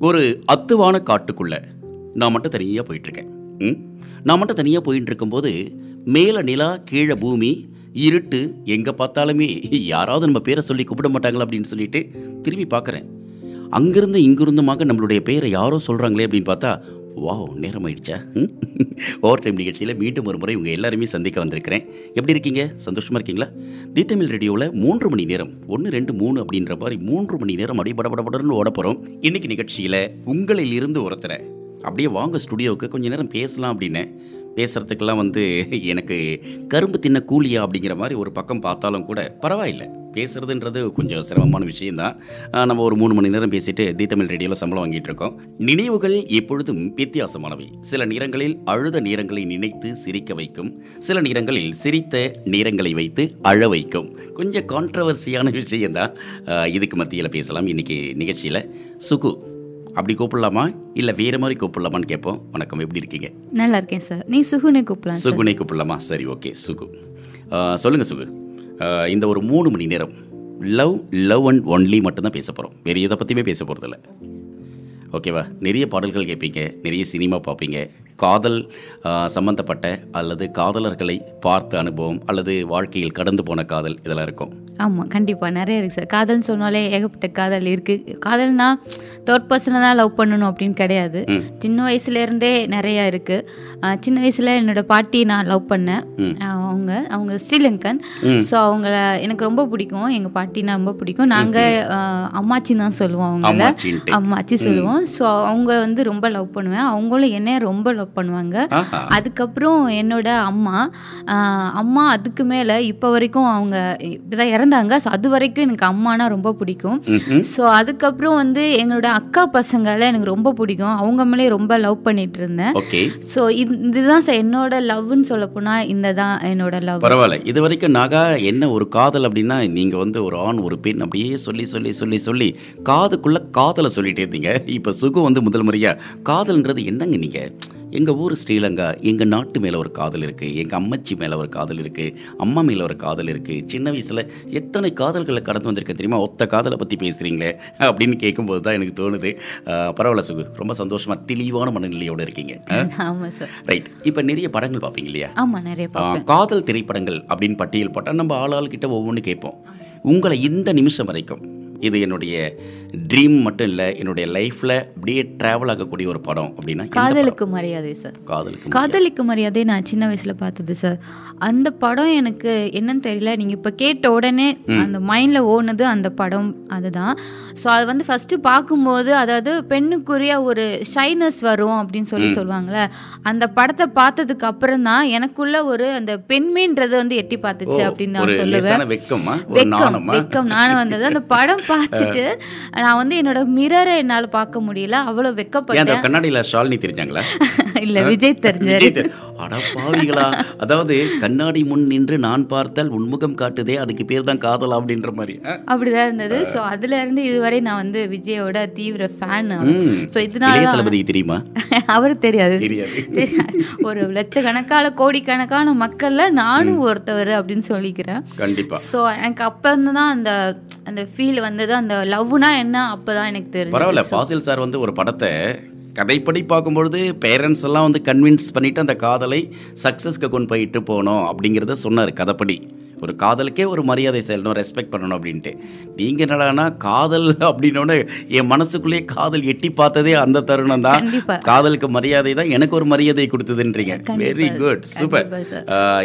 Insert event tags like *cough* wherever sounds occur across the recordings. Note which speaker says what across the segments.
Speaker 1: ஒரு அத்துவான காட்டுக்குள்ளே நான் மட்டும் தனியாக போயிட்டுருக்கேன். ம்? நான் மட்டும் தனியாக போயின்னு இருக்கும்போது மேலே நிலா கீழே பூமி இருட்டு எங்கே பார்த்தாலுமே யாராவது நம்ம பேரை சொல்லி கூப்பிட மாட்டாங்களா அப்படின்னு சொல்லிட்டு திரும்பி பார்க்குறேன். அங்கேருந்து இங்கிருந்துமாக நம்மளுடைய பேரை யாரோ சொல்கிறாங்களே அப்படின்னு பார்த்தா வாவ் நேரம் ஆயிடுச்சா ம்? ஓவர் டைம் நிகழ்ச்சியில் மீண்டும் ஒரு முறை உங்கள் எல்லாருமே சந்திக்க வந்திருக்கிறேன். எப்படி இருக்கீங்க? சந்தோஷமாக இருக்கீங்களா? தி தமிழ் ரேடியோவில் மூன்று மணி நேரம் ஒன்று ரெண்டு மூணு அப்படின்ற மாதிரி மூன்று மணி நேரம் அப்படியே படபடபடன்னு ஓட போகிறோம் இன்றைக்கி நிகழ்ச்சியில் உங்களில் இருந்து ஒருத்தரை. அப்படியே வாங்க ஸ்டுடியோவுக்கு கொஞ்ச நேரம் பேசலாம் அப்படின்னு. பேசுகிறதுக்கெல்லாம் வந்து எனக்கு கரும்பு தின்ன கூலியா அப்படிங்கிற மாதிரி ஒரு பக்கம் பார்த்தாலும் கூட பரவாயில்லை. பேசுறதுன்றது கொஞ்சம் சிரமமான விஷயம்தான். நம்ம ஒரு மூணு மணி நேரம் பேசிட்டு தி தமிழ் ரேடியோவில் சம்பளம் வாங்கிட்டு இருக்கோம். நினைவுகள் எப்பொழுதும் வித்தியாசமானவை. சில நேரங்களில் அழுத நேரங்களை நினைத்து சிரிக்க வைக்கும். சில நேரங்களில் சிரித்த நேரங்களை வைத்து அழ வைக்கும். கொஞ்சம் கான்ட்ரவர்சியான விஷயம்தான். இதுக்கு மத்தியில் பேசலாம் இன்னைக்கு நிகழ்ச்சியில். சுகு அப்படி கூப்பிடலாமா? இல்லை வேறு மாதிரி கூப்பிடலாமான்னு கேட்போம். வணக்கம் எப்படி இருக்கீங்க?
Speaker 2: நல்லா இருக்கேன் சார். நீ சுகுனே கூப்பிடலாம்
Speaker 1: சுகுனை கூப்பிடலாமா? சரி ஓகே சுகு. ஆஹ் சொல்லுங்க சுகு. இந்த ஒரு மூணு மணி நேரம் லவ் லவ் அண்ட் ஒன்லி மட்டும்தான் பேச போகிறோம் வேறு எதை பற்றியுமே பேச போகிறதில்ல ஓகேவா? நிறைய பாடல்கள் கேட்பீங்க நிறைய சினிமா பார்ப்பீங்க. காதல் ஆஹ் சம்பந்தப்பட்ட அல்லது காதலர்களை பார்த்த அனுபவம் அல்லது வாழ்க்கையில் கடந்து போன காதல் இதெல்லாம் இருக்கும்.
Speaker 2: ஆமாம் கண்டிப்பாக நிறைய இருக்குது சார் காதல்னு சொன்னாலே ஏகப்பட்ட காதல் இருக்குது காதல்னா தேர்ட் பர்சனை தான் லவ் பண்ணணும் அப்படின்னு கிடையாது. சின்ன வயசுலேருந்தே நிறையா இருக்குது சின்ன வயசில் என்னோட பாட்டி நான் லவ் பண்ணேன். அவங்க அவங்க ஸ்ரீலங்கன். ஸோ அவங்கள எனக்கு ரொம்ப பிடிக்கும். எங்கள் பாட்டினா ரொம்ப பிடிக்கும். நாங்கள் அம்மாச்சின்னு தான் சொல்லுவோம் அவங்கள. அம்மாச்சி சொல்லுவோம். ஸோ அவங்க வந்து ரொம்ப லவ் பண்ணுவேன். அவங்களும் என்னைய ரொம்ப லவ் பண்ணுவாங்க. அதுக்கப்புறம் என்னோட அம்மா அம்மா அதுக்கு மேலே இப்போ வரைக்கும் அவங்க இப்பதான் இறந்தாங்க. ஸோ அது வரைக்கும் எனக்கு அம்மானா ரொம்ப பிடிக்கும். ஸோ அதுக்கப்புறம் வந்து எங்களோட அக்கா பசங்களை எனக்கு ரொம்ப பிடிக்கும். அவங்க மேலே ரொம்ப லவ் பண்ணிட்டு இருந்தேன். ஸோ இதுதான் என்னோட லவ்னு சொல்ல போனால் இந்த தான் என்னோட லவ்
Speaker 1: பரவாயில்ல. இது வரைக்கும் நாகா என்ன ஒரு காதல் அப்படின்னா நீங்கள் வந்து ஒரு ஆண் ஒரு பெண் அப்படியே சொல்லி சொல்லி சொல்லி சொல்லி காதுக்குள்ளே காதலை சொல்லிகிட்டே இருந்தீங்க. இப்போ சுகம் வந்து முதல் முறையாக காதல்ன்றது என்னங்க நீங்கள் எங்கள் ஊர் ஸ்ரீலங்கா எங்கள் நாட்டு மேலே ஒரு காதல் இருக்குது எங்கள் அம்மச்சி மேலே ஒரு காதல் இருக்குது அம்மா மேலே ஒரு காதல் இருக்குது சின்ன வயசில் எத்தனை காதல்களை கடந்து வந்திருக்க தெரியுமா? ஒத்த காதலை பற்றி பேசுகிறீங்களே அப்படின்னு கேட்கும்போது தான் எனக்கு தோணுது. பரவாயில்ல சுகு ரொம்ப சந்தோஷமாக தெளிவான மனநிலையோடு இருக்கீங்க. ரைட் இப்போ நிறைய படங்கள் பார்ப்பீங்க இல்லையா?
Speaker 2: ஆமாம் நிறைய
Speaker 1: காதல் திரைப்படங்கள் அப்படின்னு பட்டியல் போட்டால் நம்ம ஆள் ஆள் கிட்ட ஒவ்வொன்று கேட்போம். உங்களை இந்த நிமிஷம் வரைக்கும் இது என்னுடைய ட்ரீம் மட்டும் இல்லை என்னுடைய லைஃப்பில் அப்படியே ட்ராவல் ஆகக்கூடிய ஒரு படம் அப்படின்னா?
Speaker 2: காதலுக்கு மரியாதை சார்
Speaker 1: காதலுக்கு
Speaker 2: காதலிக்கு மரியாதை நான் சின்ன வயசுல பார்த்தது சார் அந்த படம் எனக்கு என்னன்னு தெரியல. நீங்க இப்ப கேட்ட உடனே அந்த மைண்ட்ல ஓடுனது அந்த படம் அதுதான். ஸோ அது வந்து ஃபர்ஸ்ட் பார்க்கும்போது அதாவது பெண்ணுக்குரிய ஒரு ஷைனஸ் வரும் அப்படின்னு சொல்லி சொல்லுவாங்கல்ல அந்த படத்தை பார்த்ததுக்கு அப்புறம் தான் எனக்குள்ள ஒரு அந்த பெண்மைன்றது வந்து எட்டி பார்த்துச்சு அப்படின்னு நான் சொல்லுவேன்.
Speaker 1: வெக்கமா?
Speaker 2: வெக்கம் நானும் வந்தது அந்த படம் பார்த்துட்டு நான் வந்து என்னோட மிரரை என்னால பார்க்க முடியல.
Speaker 1: அந்த
Speaker 2: வெக்கப்பட்டேன்.
Speaker 1: கண்ணாடியில் ஷாலினி தெரிஞ்சாங்களா?
Speaker 2: இல்ல விஜய் தெரிஞ்சாரு.
Speaker 1: விஜய் தெரி- அட பாவிகளா. அதாவது கண்ணாடி முன் நின்று நான் பார்த்தால் உன்முகம் காட்டுதே அதுக்கு பேர் தான் காதல் அப்படின்ற மாதிரி?
Speaker 2: அப்படிதான் இருந்தது. ஸோ அதுல இருந்து இதுவரை நான் வந்து விஜயோட தீவிர ஃபேன். ஸோ இதனால
Speaker 1: தளபதி தெரியுமா? *laughs*
Speaker 2: அவரு தெரியாது. *laughs* ஒரு லட்சக்கணக்கான கோடிக்கணக்கான மக்கள்ல நானும் ஒருத்தவர் அப்படின்னு சொல்லிக்கிறேன்.
Speaker 1: கண்டிப்பா.
Speaker 2: ஸோ எனக்கு அப்போ தான் அந்த அந்த ஃபீல் வந்தது அந்த லவ்னா என்ன அப்பதான் எனக்கு
Speaker 1: பரவாயில்ல
Speaker 2: தெரிஞ்சது
Speaker 1: ஃபாசில் சார் வந்து ஒரு படத்தை கதைப்படி பார்க்கும்பொழுது பேரண்ட்ஸ் எல்லாம் வந்து கன்வின்ஸ் பண்ணிட்டு அந்த காதலை சக்ஸஸ்க்கு கொண்டு போயிட்டு போகணும் அப்படிங்கிறத சொன்னார் கதைப்படி. ஒரு காதலுக்கே ஒரு மரியாதை செல்லணும் ரெஸ்பெக்ட் பண்ணணும் அப்படின்ட்டு. நீங்கள் என்னடானா காதல் அப்படின்னோடனே என் மனசுக்குள்ளேயே காதல் எட்டி பார்த்ததே அந்த தருணம் தான். காதலுக்கு மரியாதை தான் எனக்கு ஒரு மரியாதை கொடுத்ததுன்றீங்க. Very good super.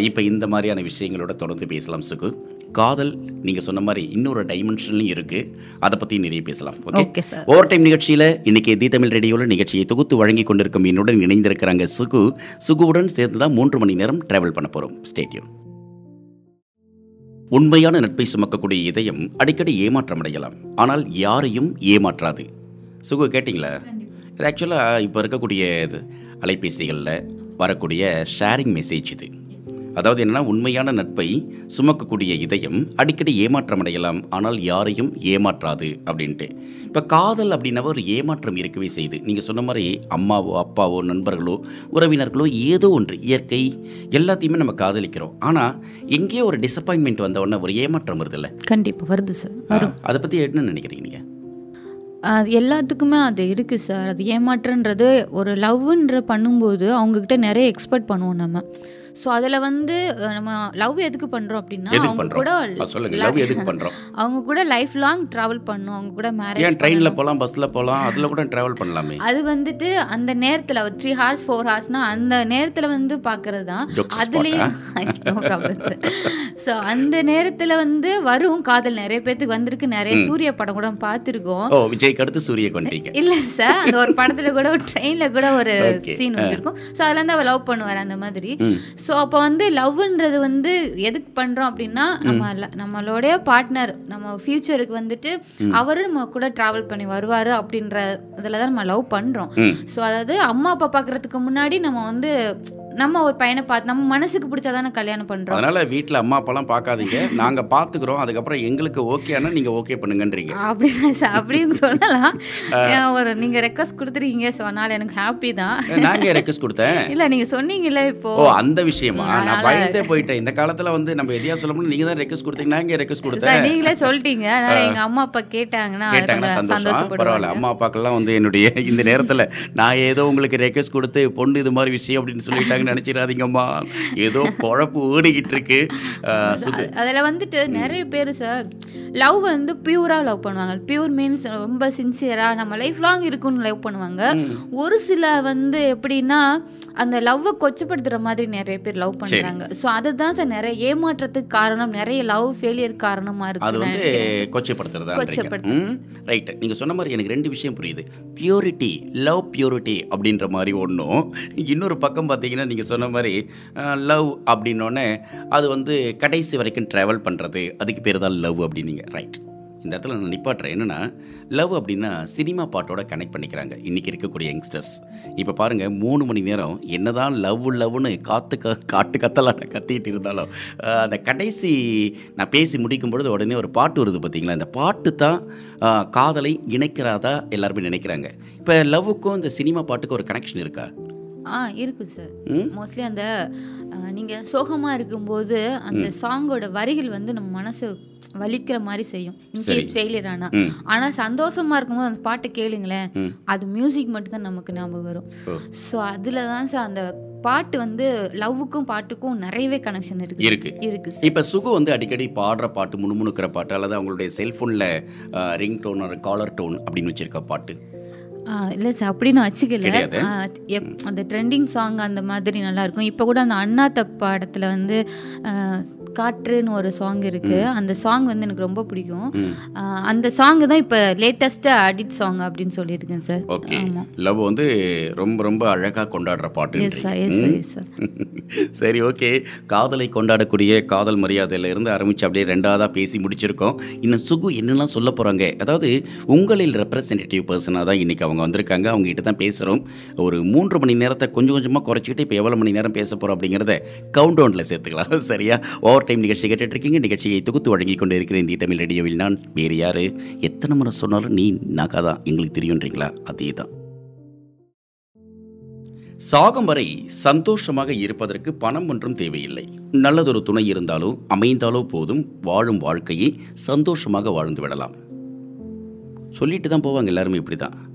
Speaker 1: இப்போ இந்த மாதிரியான விஷயங்களோட தொடர்ந்து பேசலாம் சுகு. காதல் நீங்கள் சொன்ன மாதிரி இன்னொரு டைமென்ஷன்லையும் இருக்குது அதை பற்றி நிறைய பேசலாம் okay
Speaker 2: okay sir
Speaker 1: over time நிகழ்ச்சியில் இன்னைக்கு தி தமிழ் ரேடியோவில் நிகழ்ச்சியை தொகுத்து வழங்கி கொண்டிருக்கும் என்னுடன் இணைந்திருக்கிறாங்க சுகு. சுகுவுடன் சேர்ந்து தான் மூன்று மணி நேரம் டிராவல் பண்ண போகிறோம் ஸ்டேடியம் உண்மையான நட்பை சுமக்கக்கூடிய இதயம் அடிக்கடி ஏமாற்றம் அடையலாம். ஆனால் யாரையும் ஏமாற்றாது. சுகு கேட்டிங்களா? இது ஆக்சுவலாக இப்போ இருக்கக்கூடிய இது அலைபேசிகளில் வரக்கூடிய ஷேரிங் மெசேஜ் இது. அதாவது என்னன்னா உண்மையான நட்பை சுமக்கக்கூடிய இதயம் அடிக்கடி ஏமாற்றம் அடையலாம் ஆனால் யாரையும் ஏமாற்றாது அப்படின்ட்டு. இப்போ காதல் அப்படின்னாவே ஒரு ஏமாற்றம் இருக்கவே செய்யுது. நீங்கள் சொன்ன மாதிரி அம்மாவோ அப்பாவோ நண்பர்களோ உறவினர்களோ ஏதோ ஒன்று இயற்கை எல்லாத்தையுமே நம்ம காதலிக்கிறோம். ஆனால் எங்கேயோ ஒரு டிசப்பாயின்மெண்ட் வந்த உடனே ஒரு ஏமாற்றம் வருதுல்ல?
Speaker 2: கண்டிப்பா வருது சார்.
Speaker 1: அதை பற்றி என்ன நினைக்கிறீங்க நீங்கள்
Speaker 2: அது எல்லாத்துக்குமே அது இருக்குது சார். அது ஏமாற்றன்றது ஒரு லவ்ன்ற பண்ணும்போது அவங்கக்கிட்ட நிறைய எக்ஸ்பெக்ட் பண்ணுவோம் நம்ம. ஸோ அதில் வந்து நம்ம லவ் எதுக்கு பண்ணுறோம் அப்படின்னா *laughs* அவங்க கூட
Speaker 1: சொல்லுங்க. லவ் எதுக்கு பண்றோம்?
Speaker 2: அவங்க கூட லைஃப் லாங் ட்ராவல் பண்ணணும் அவங்க கூட
Speaker 1: ஏன்
Speaker 2: மேரேஜ்
Speaker 1: ட்ரெயின்ல போலாம் பஸ்ல போலாம்? அதுல கூட டிராவல் பண்ணலாமே.
Speaker 2: அது வந்துட்டு அந்த நேரத்தில் த்ரீ ஹார்ஸ் ஃபோர் ஹார்ஸ்னா அந்த நேரத்தில் வந்து பார்க்கறது தான். அதுலேயும் ஸோ *laughs* அந்த நேரத்தில் வந்து வரும் காதல். நிறைய பேத்துக்கு வந்திருக்கு. நிறைய சூரிய படம் கூட பார்த்துருக்கோம்
Speaker 1: ஓ விஜய்க்கு அடுத்து சூரிய கொண்டீங்க.
Speaker 2: இல்ல சார் அந்த ஒரு படத்துல கூட ஒரு ட்ரெயின்ல கூட ஒரு. *laughs* சீன் வந்திருக்கும். ஸோ அதுல இருந்து அவ லவ் பண்ணுவார் அந்த மாதிரி. ஸோ அப்போ வந்து லவ்ன்றது வந்து எதுக்கு பண்றோம் அப்படின்னா நம்ம நம்மளுடைய பார்ட்னர் நம்ம ஃபியூச்சருக்கு வந்துட்டு அவரும் நம்ம கூட டிராவல் பண்ணி வருவாரு அப்படின்ற இதில் தான் நம்ம லவ் பண்றோம்.
Speaker 1: ம்.
Speaker 2: ஸோ அதாவது அம்மா அப்பா பார்க்கறதுக்கு முன்னாடி நம்ம வந்து நம்ம ஒரு பையனை பார்த்து நம்ம மனசுக்கு பிடிச்சாதானே கல்யாணம் பண்றோம்.
Speaker 1: அதனால வீட்ல அம்மா அப்பாலாம் பார்க்காதீங்க நாங்க பாத்துக்கிறோம். அதுக்கப்புறம் எங்களுக்கு ஓகேனா நீங்க ஓகே பண்ணுங்கன்றீங்க.
Speaker 2: அப்படிதான் சார் அப்படின்னு சொல்லலாம். ஒரு நீங்க ரெக்வஸ்ட் கொடுத்துருக்கீங்க ஸோ அதனால எனக்கு ஹாப்பி தான்.
Speaker 1: நாங்க ரெக்வஸ்ட் கொடுத்தேன்?
Speaker 2: இல்ல நீங்க சொன்னீங்கல்ல இப்போ.
Speaker 1: ஓ அந்த விஷயமா? நான் பயந்தே போயிட்டேன். இந்த காலத்துல வந்து நம்ம எதையா சொல்லணும்னு நீங்க தான் ரெக்வஸ்ட் கொடுத்தீங்க நான் இங்க ரெக்வஸ்ட் கொடுத்தேன்?
Speaker 2: நீங்களே சொல்லிட்டீங்க. அதனால எங்க அம்மா அப்பா கேட்டாங்கன்னா
Speaker 1: கேட்டாங்கன்னா சந்தோஷம். பரவாயில்ல. அம்மா அப்பாக்கெல்லாம் வந்து என்னுடைய இந்த நேரத்துல நான் ஏதோ உங்களுக்கு ரெக்வஸ்ட் கொடுத்து பொண்ணு இது மாதிரி விஷயம் அப்படின்னு சொல்லிட்டாங்கன்னு நினைச்சிடாதீங்கம்மா. ஏதோ குழப்பு ஓடிக்கிட்டு இருக்கு.
Speaker 2: அதுல வந்துட்டு நிறைய பேர் சார் லவ் வந்து பியூரா லவ் பண்ணுவாங்க. பியூர் மீன்ஸ் ரொம்ப சின்சியரா நம்ம லைஃப் லாங் இருக்குன்னு லவ் பண்ணுவாங்க. ஒரு சில வந்து எப்படின்னா அந்த லவ்வை கொச்சப்படுத்துற மாதிரி நிறைய பேர் லவ் பண்றாங்க. ஸோ அதுதான் சார் நிறைய ஏமாற்றத்துக்கு காரணம் நிறைய லவ் ஃபெயிலியர் காரணமா
Speaker 1: அது
Speaker 2: இருக்கு
Speaker 1: வந்து கொச்சைப்படுத்துறதா
Speaker 2: கொச்சைப்படுத்து-
Speaker 1: ரைட் நீங்க சொன்ன மாதிரி எனக்கு ரெண்டு விஷயம் புரியுது. பியூரிட்டி லவ் பியூரிட்டி அப்படின்ற மாதிரி ஒன்றும் இன்னொரு பக்கம் பார்த்தீங்கன்னா நீங்க சொன்ன மாதிரி லவ் அப்படின்னோடனே அது வந்து கடைசி வரைக்கும் ட்ராவல் பண்ணுறது அதுக்கு பேர் தான் லவ் அப்படின்னீங்க. ரைட் இந்த இடத்துல நான் நிப்பாட்டுறேன். என்னன்னா லவ் அப்படின்னா சினிமா பாட்டோட கனெக்ட் பண்ணிக்கிறாங்க. இன்றைக்கி இருக்கக்கூடிய யங்ஸ்டர்ஸ் இப்போ பாருங்கள் மூணு மணி நேரம் என்ன தான் லவ் லவ்னு காத்து க காட்டு கத்தலாட்ட கத்திக்கிட்டு இருந்தாலும் அந்த கடைசி நான் பேசி முடிக்கும் பொழுது உடனே ஒரு பாட்டு வருது பார்த்தீங்களா இந்த பாட்டு தான் காதலை இணைக்கிறதா எல்லாருமே நினைக்கிறாங்க. இப்போ லவ்வுக்கும் இந்த சினிமா பாட்டுக்கும் ஒரு கனெக்ஷன் இருக்கா?
Speaker 2: ஆ இருக்கு சார். மோஸ்ட்லி அந்த நீங்க சோகமா இருக்கும்போது அந்த சாங்கோட வரிகள் வந்து நம்ம மனசு வலிக்கிற மாதிரி செய்யும். இன்கேஸ் ஃபெயிலியர் ஆனா. ஆனா சந்தோஷமா இருக்கும்போது அந்த பாட்டு கேளுங்களேன். அது மியூசிக் மட்டும் தான் நமக்கு ஞாபகம் வரும். ஸோ அதுல தான் சார் அந்த பாட்டு வந்து லவ்வுக்கும் பாட்டுக்கும் நிறையவே கனெக்ஷன் இருக்கு.
Speaker 1: இருக்கு
Speaker 2: இருக்கு
Speaker 1: இப்போ சுகு வந்து அடிக்கடி பாடுற பாட்டு முணுமுணுக்கிற பாட்டு அல்லது அவங்களுடைய செல்ஃபோனில் ரிங் டோன் ஒரு காலர் டோன் அப்படின்னு வச்சிருக்க பாட்டு.
Speaker 2: இல்ல சார் அப்படி நான் வச்சுக்கல. அந்த ட்ரெண்டிங் சாங் அந்த மாதிரி நல்லா இருக்கும். இப்போ கூட அந்த அண்ணாத்த படத்துல வந்து காற்றுன்னு ஒரு சாங் இருக்கு. அந்த சாங் வந்து எனக்கு ரொம்ப பிடிக்கும். அந்த சாங் தான் இப்போ லேட்டஸ்ட்டாக அடிட் சாங் அப்படின்னு சொல்லியிருக்கேன் சார்.
Speaker 1: ஓகே. லவ் வந்து ரொம்ப ரொம்ப அழகாக கொண்டாடுற பாட்டு
Speaker 2: yes sir yes sir yes sir
Speaker 1: சரி ஓகே. காதலை கொண்டாடக்கூடிய காதல் மரியாதையில இருந்து ஆரம்பிச்சு அப்படியே ரெண்டாவதாக பேசி முடிச்சிருக்கோம். இன்னும் சுகு என்னெல்லாம் சொல்ல போகிறாங்க அதாவது உங்களில் ரெப்ரசன்டேட்டிவ் பர்சனாக தான் இன்றைக்கி அவங்க வந்திருக்காங்க அவங்க கிட்ட தான் பேசுகிறோம் ஒரு மூன்று மணி நேரத்தை கொஞ்சம் கொஞ்சமாக குறைச்சிக்கிட்டு இப்போ எவ்வளோ மணி நேரம் பேச போகிறோம் அப்படிங்கிறத கவுண்ட் டவுனில் சேர்த்துக்கலாம். *laughs* சரியா? ஓவர் டைம் நிகழ்ச்சி கேட்டுட்ருக்கீங்க. நிகழ்ச்சியை தொகுத்து வழங்கி கொண்டு இருக்கிற இந்திய தமிழ் ரேடியோவில் நான். வேறு யார்? எத்தனை முறை சொன்னாலும் நீ நாக்கா தான். எங்களுக்கு தெரியுன்றீங்களா? அதே தான் சாகும் வரை சந்தோஷமாக இருப்பதற்கு பணம் ஒன்றும் தேவையில்லை. நல்லதொரு துணை இருந்தாலோ அமைந்தாலோ போதும். வாழும் வாழ்க்கையை சந்தோஷமாக வாழ்ந்து விடலாம். சொல்லிட்டு தான் போவாங்க. எல்லாருமே இப்படி தான்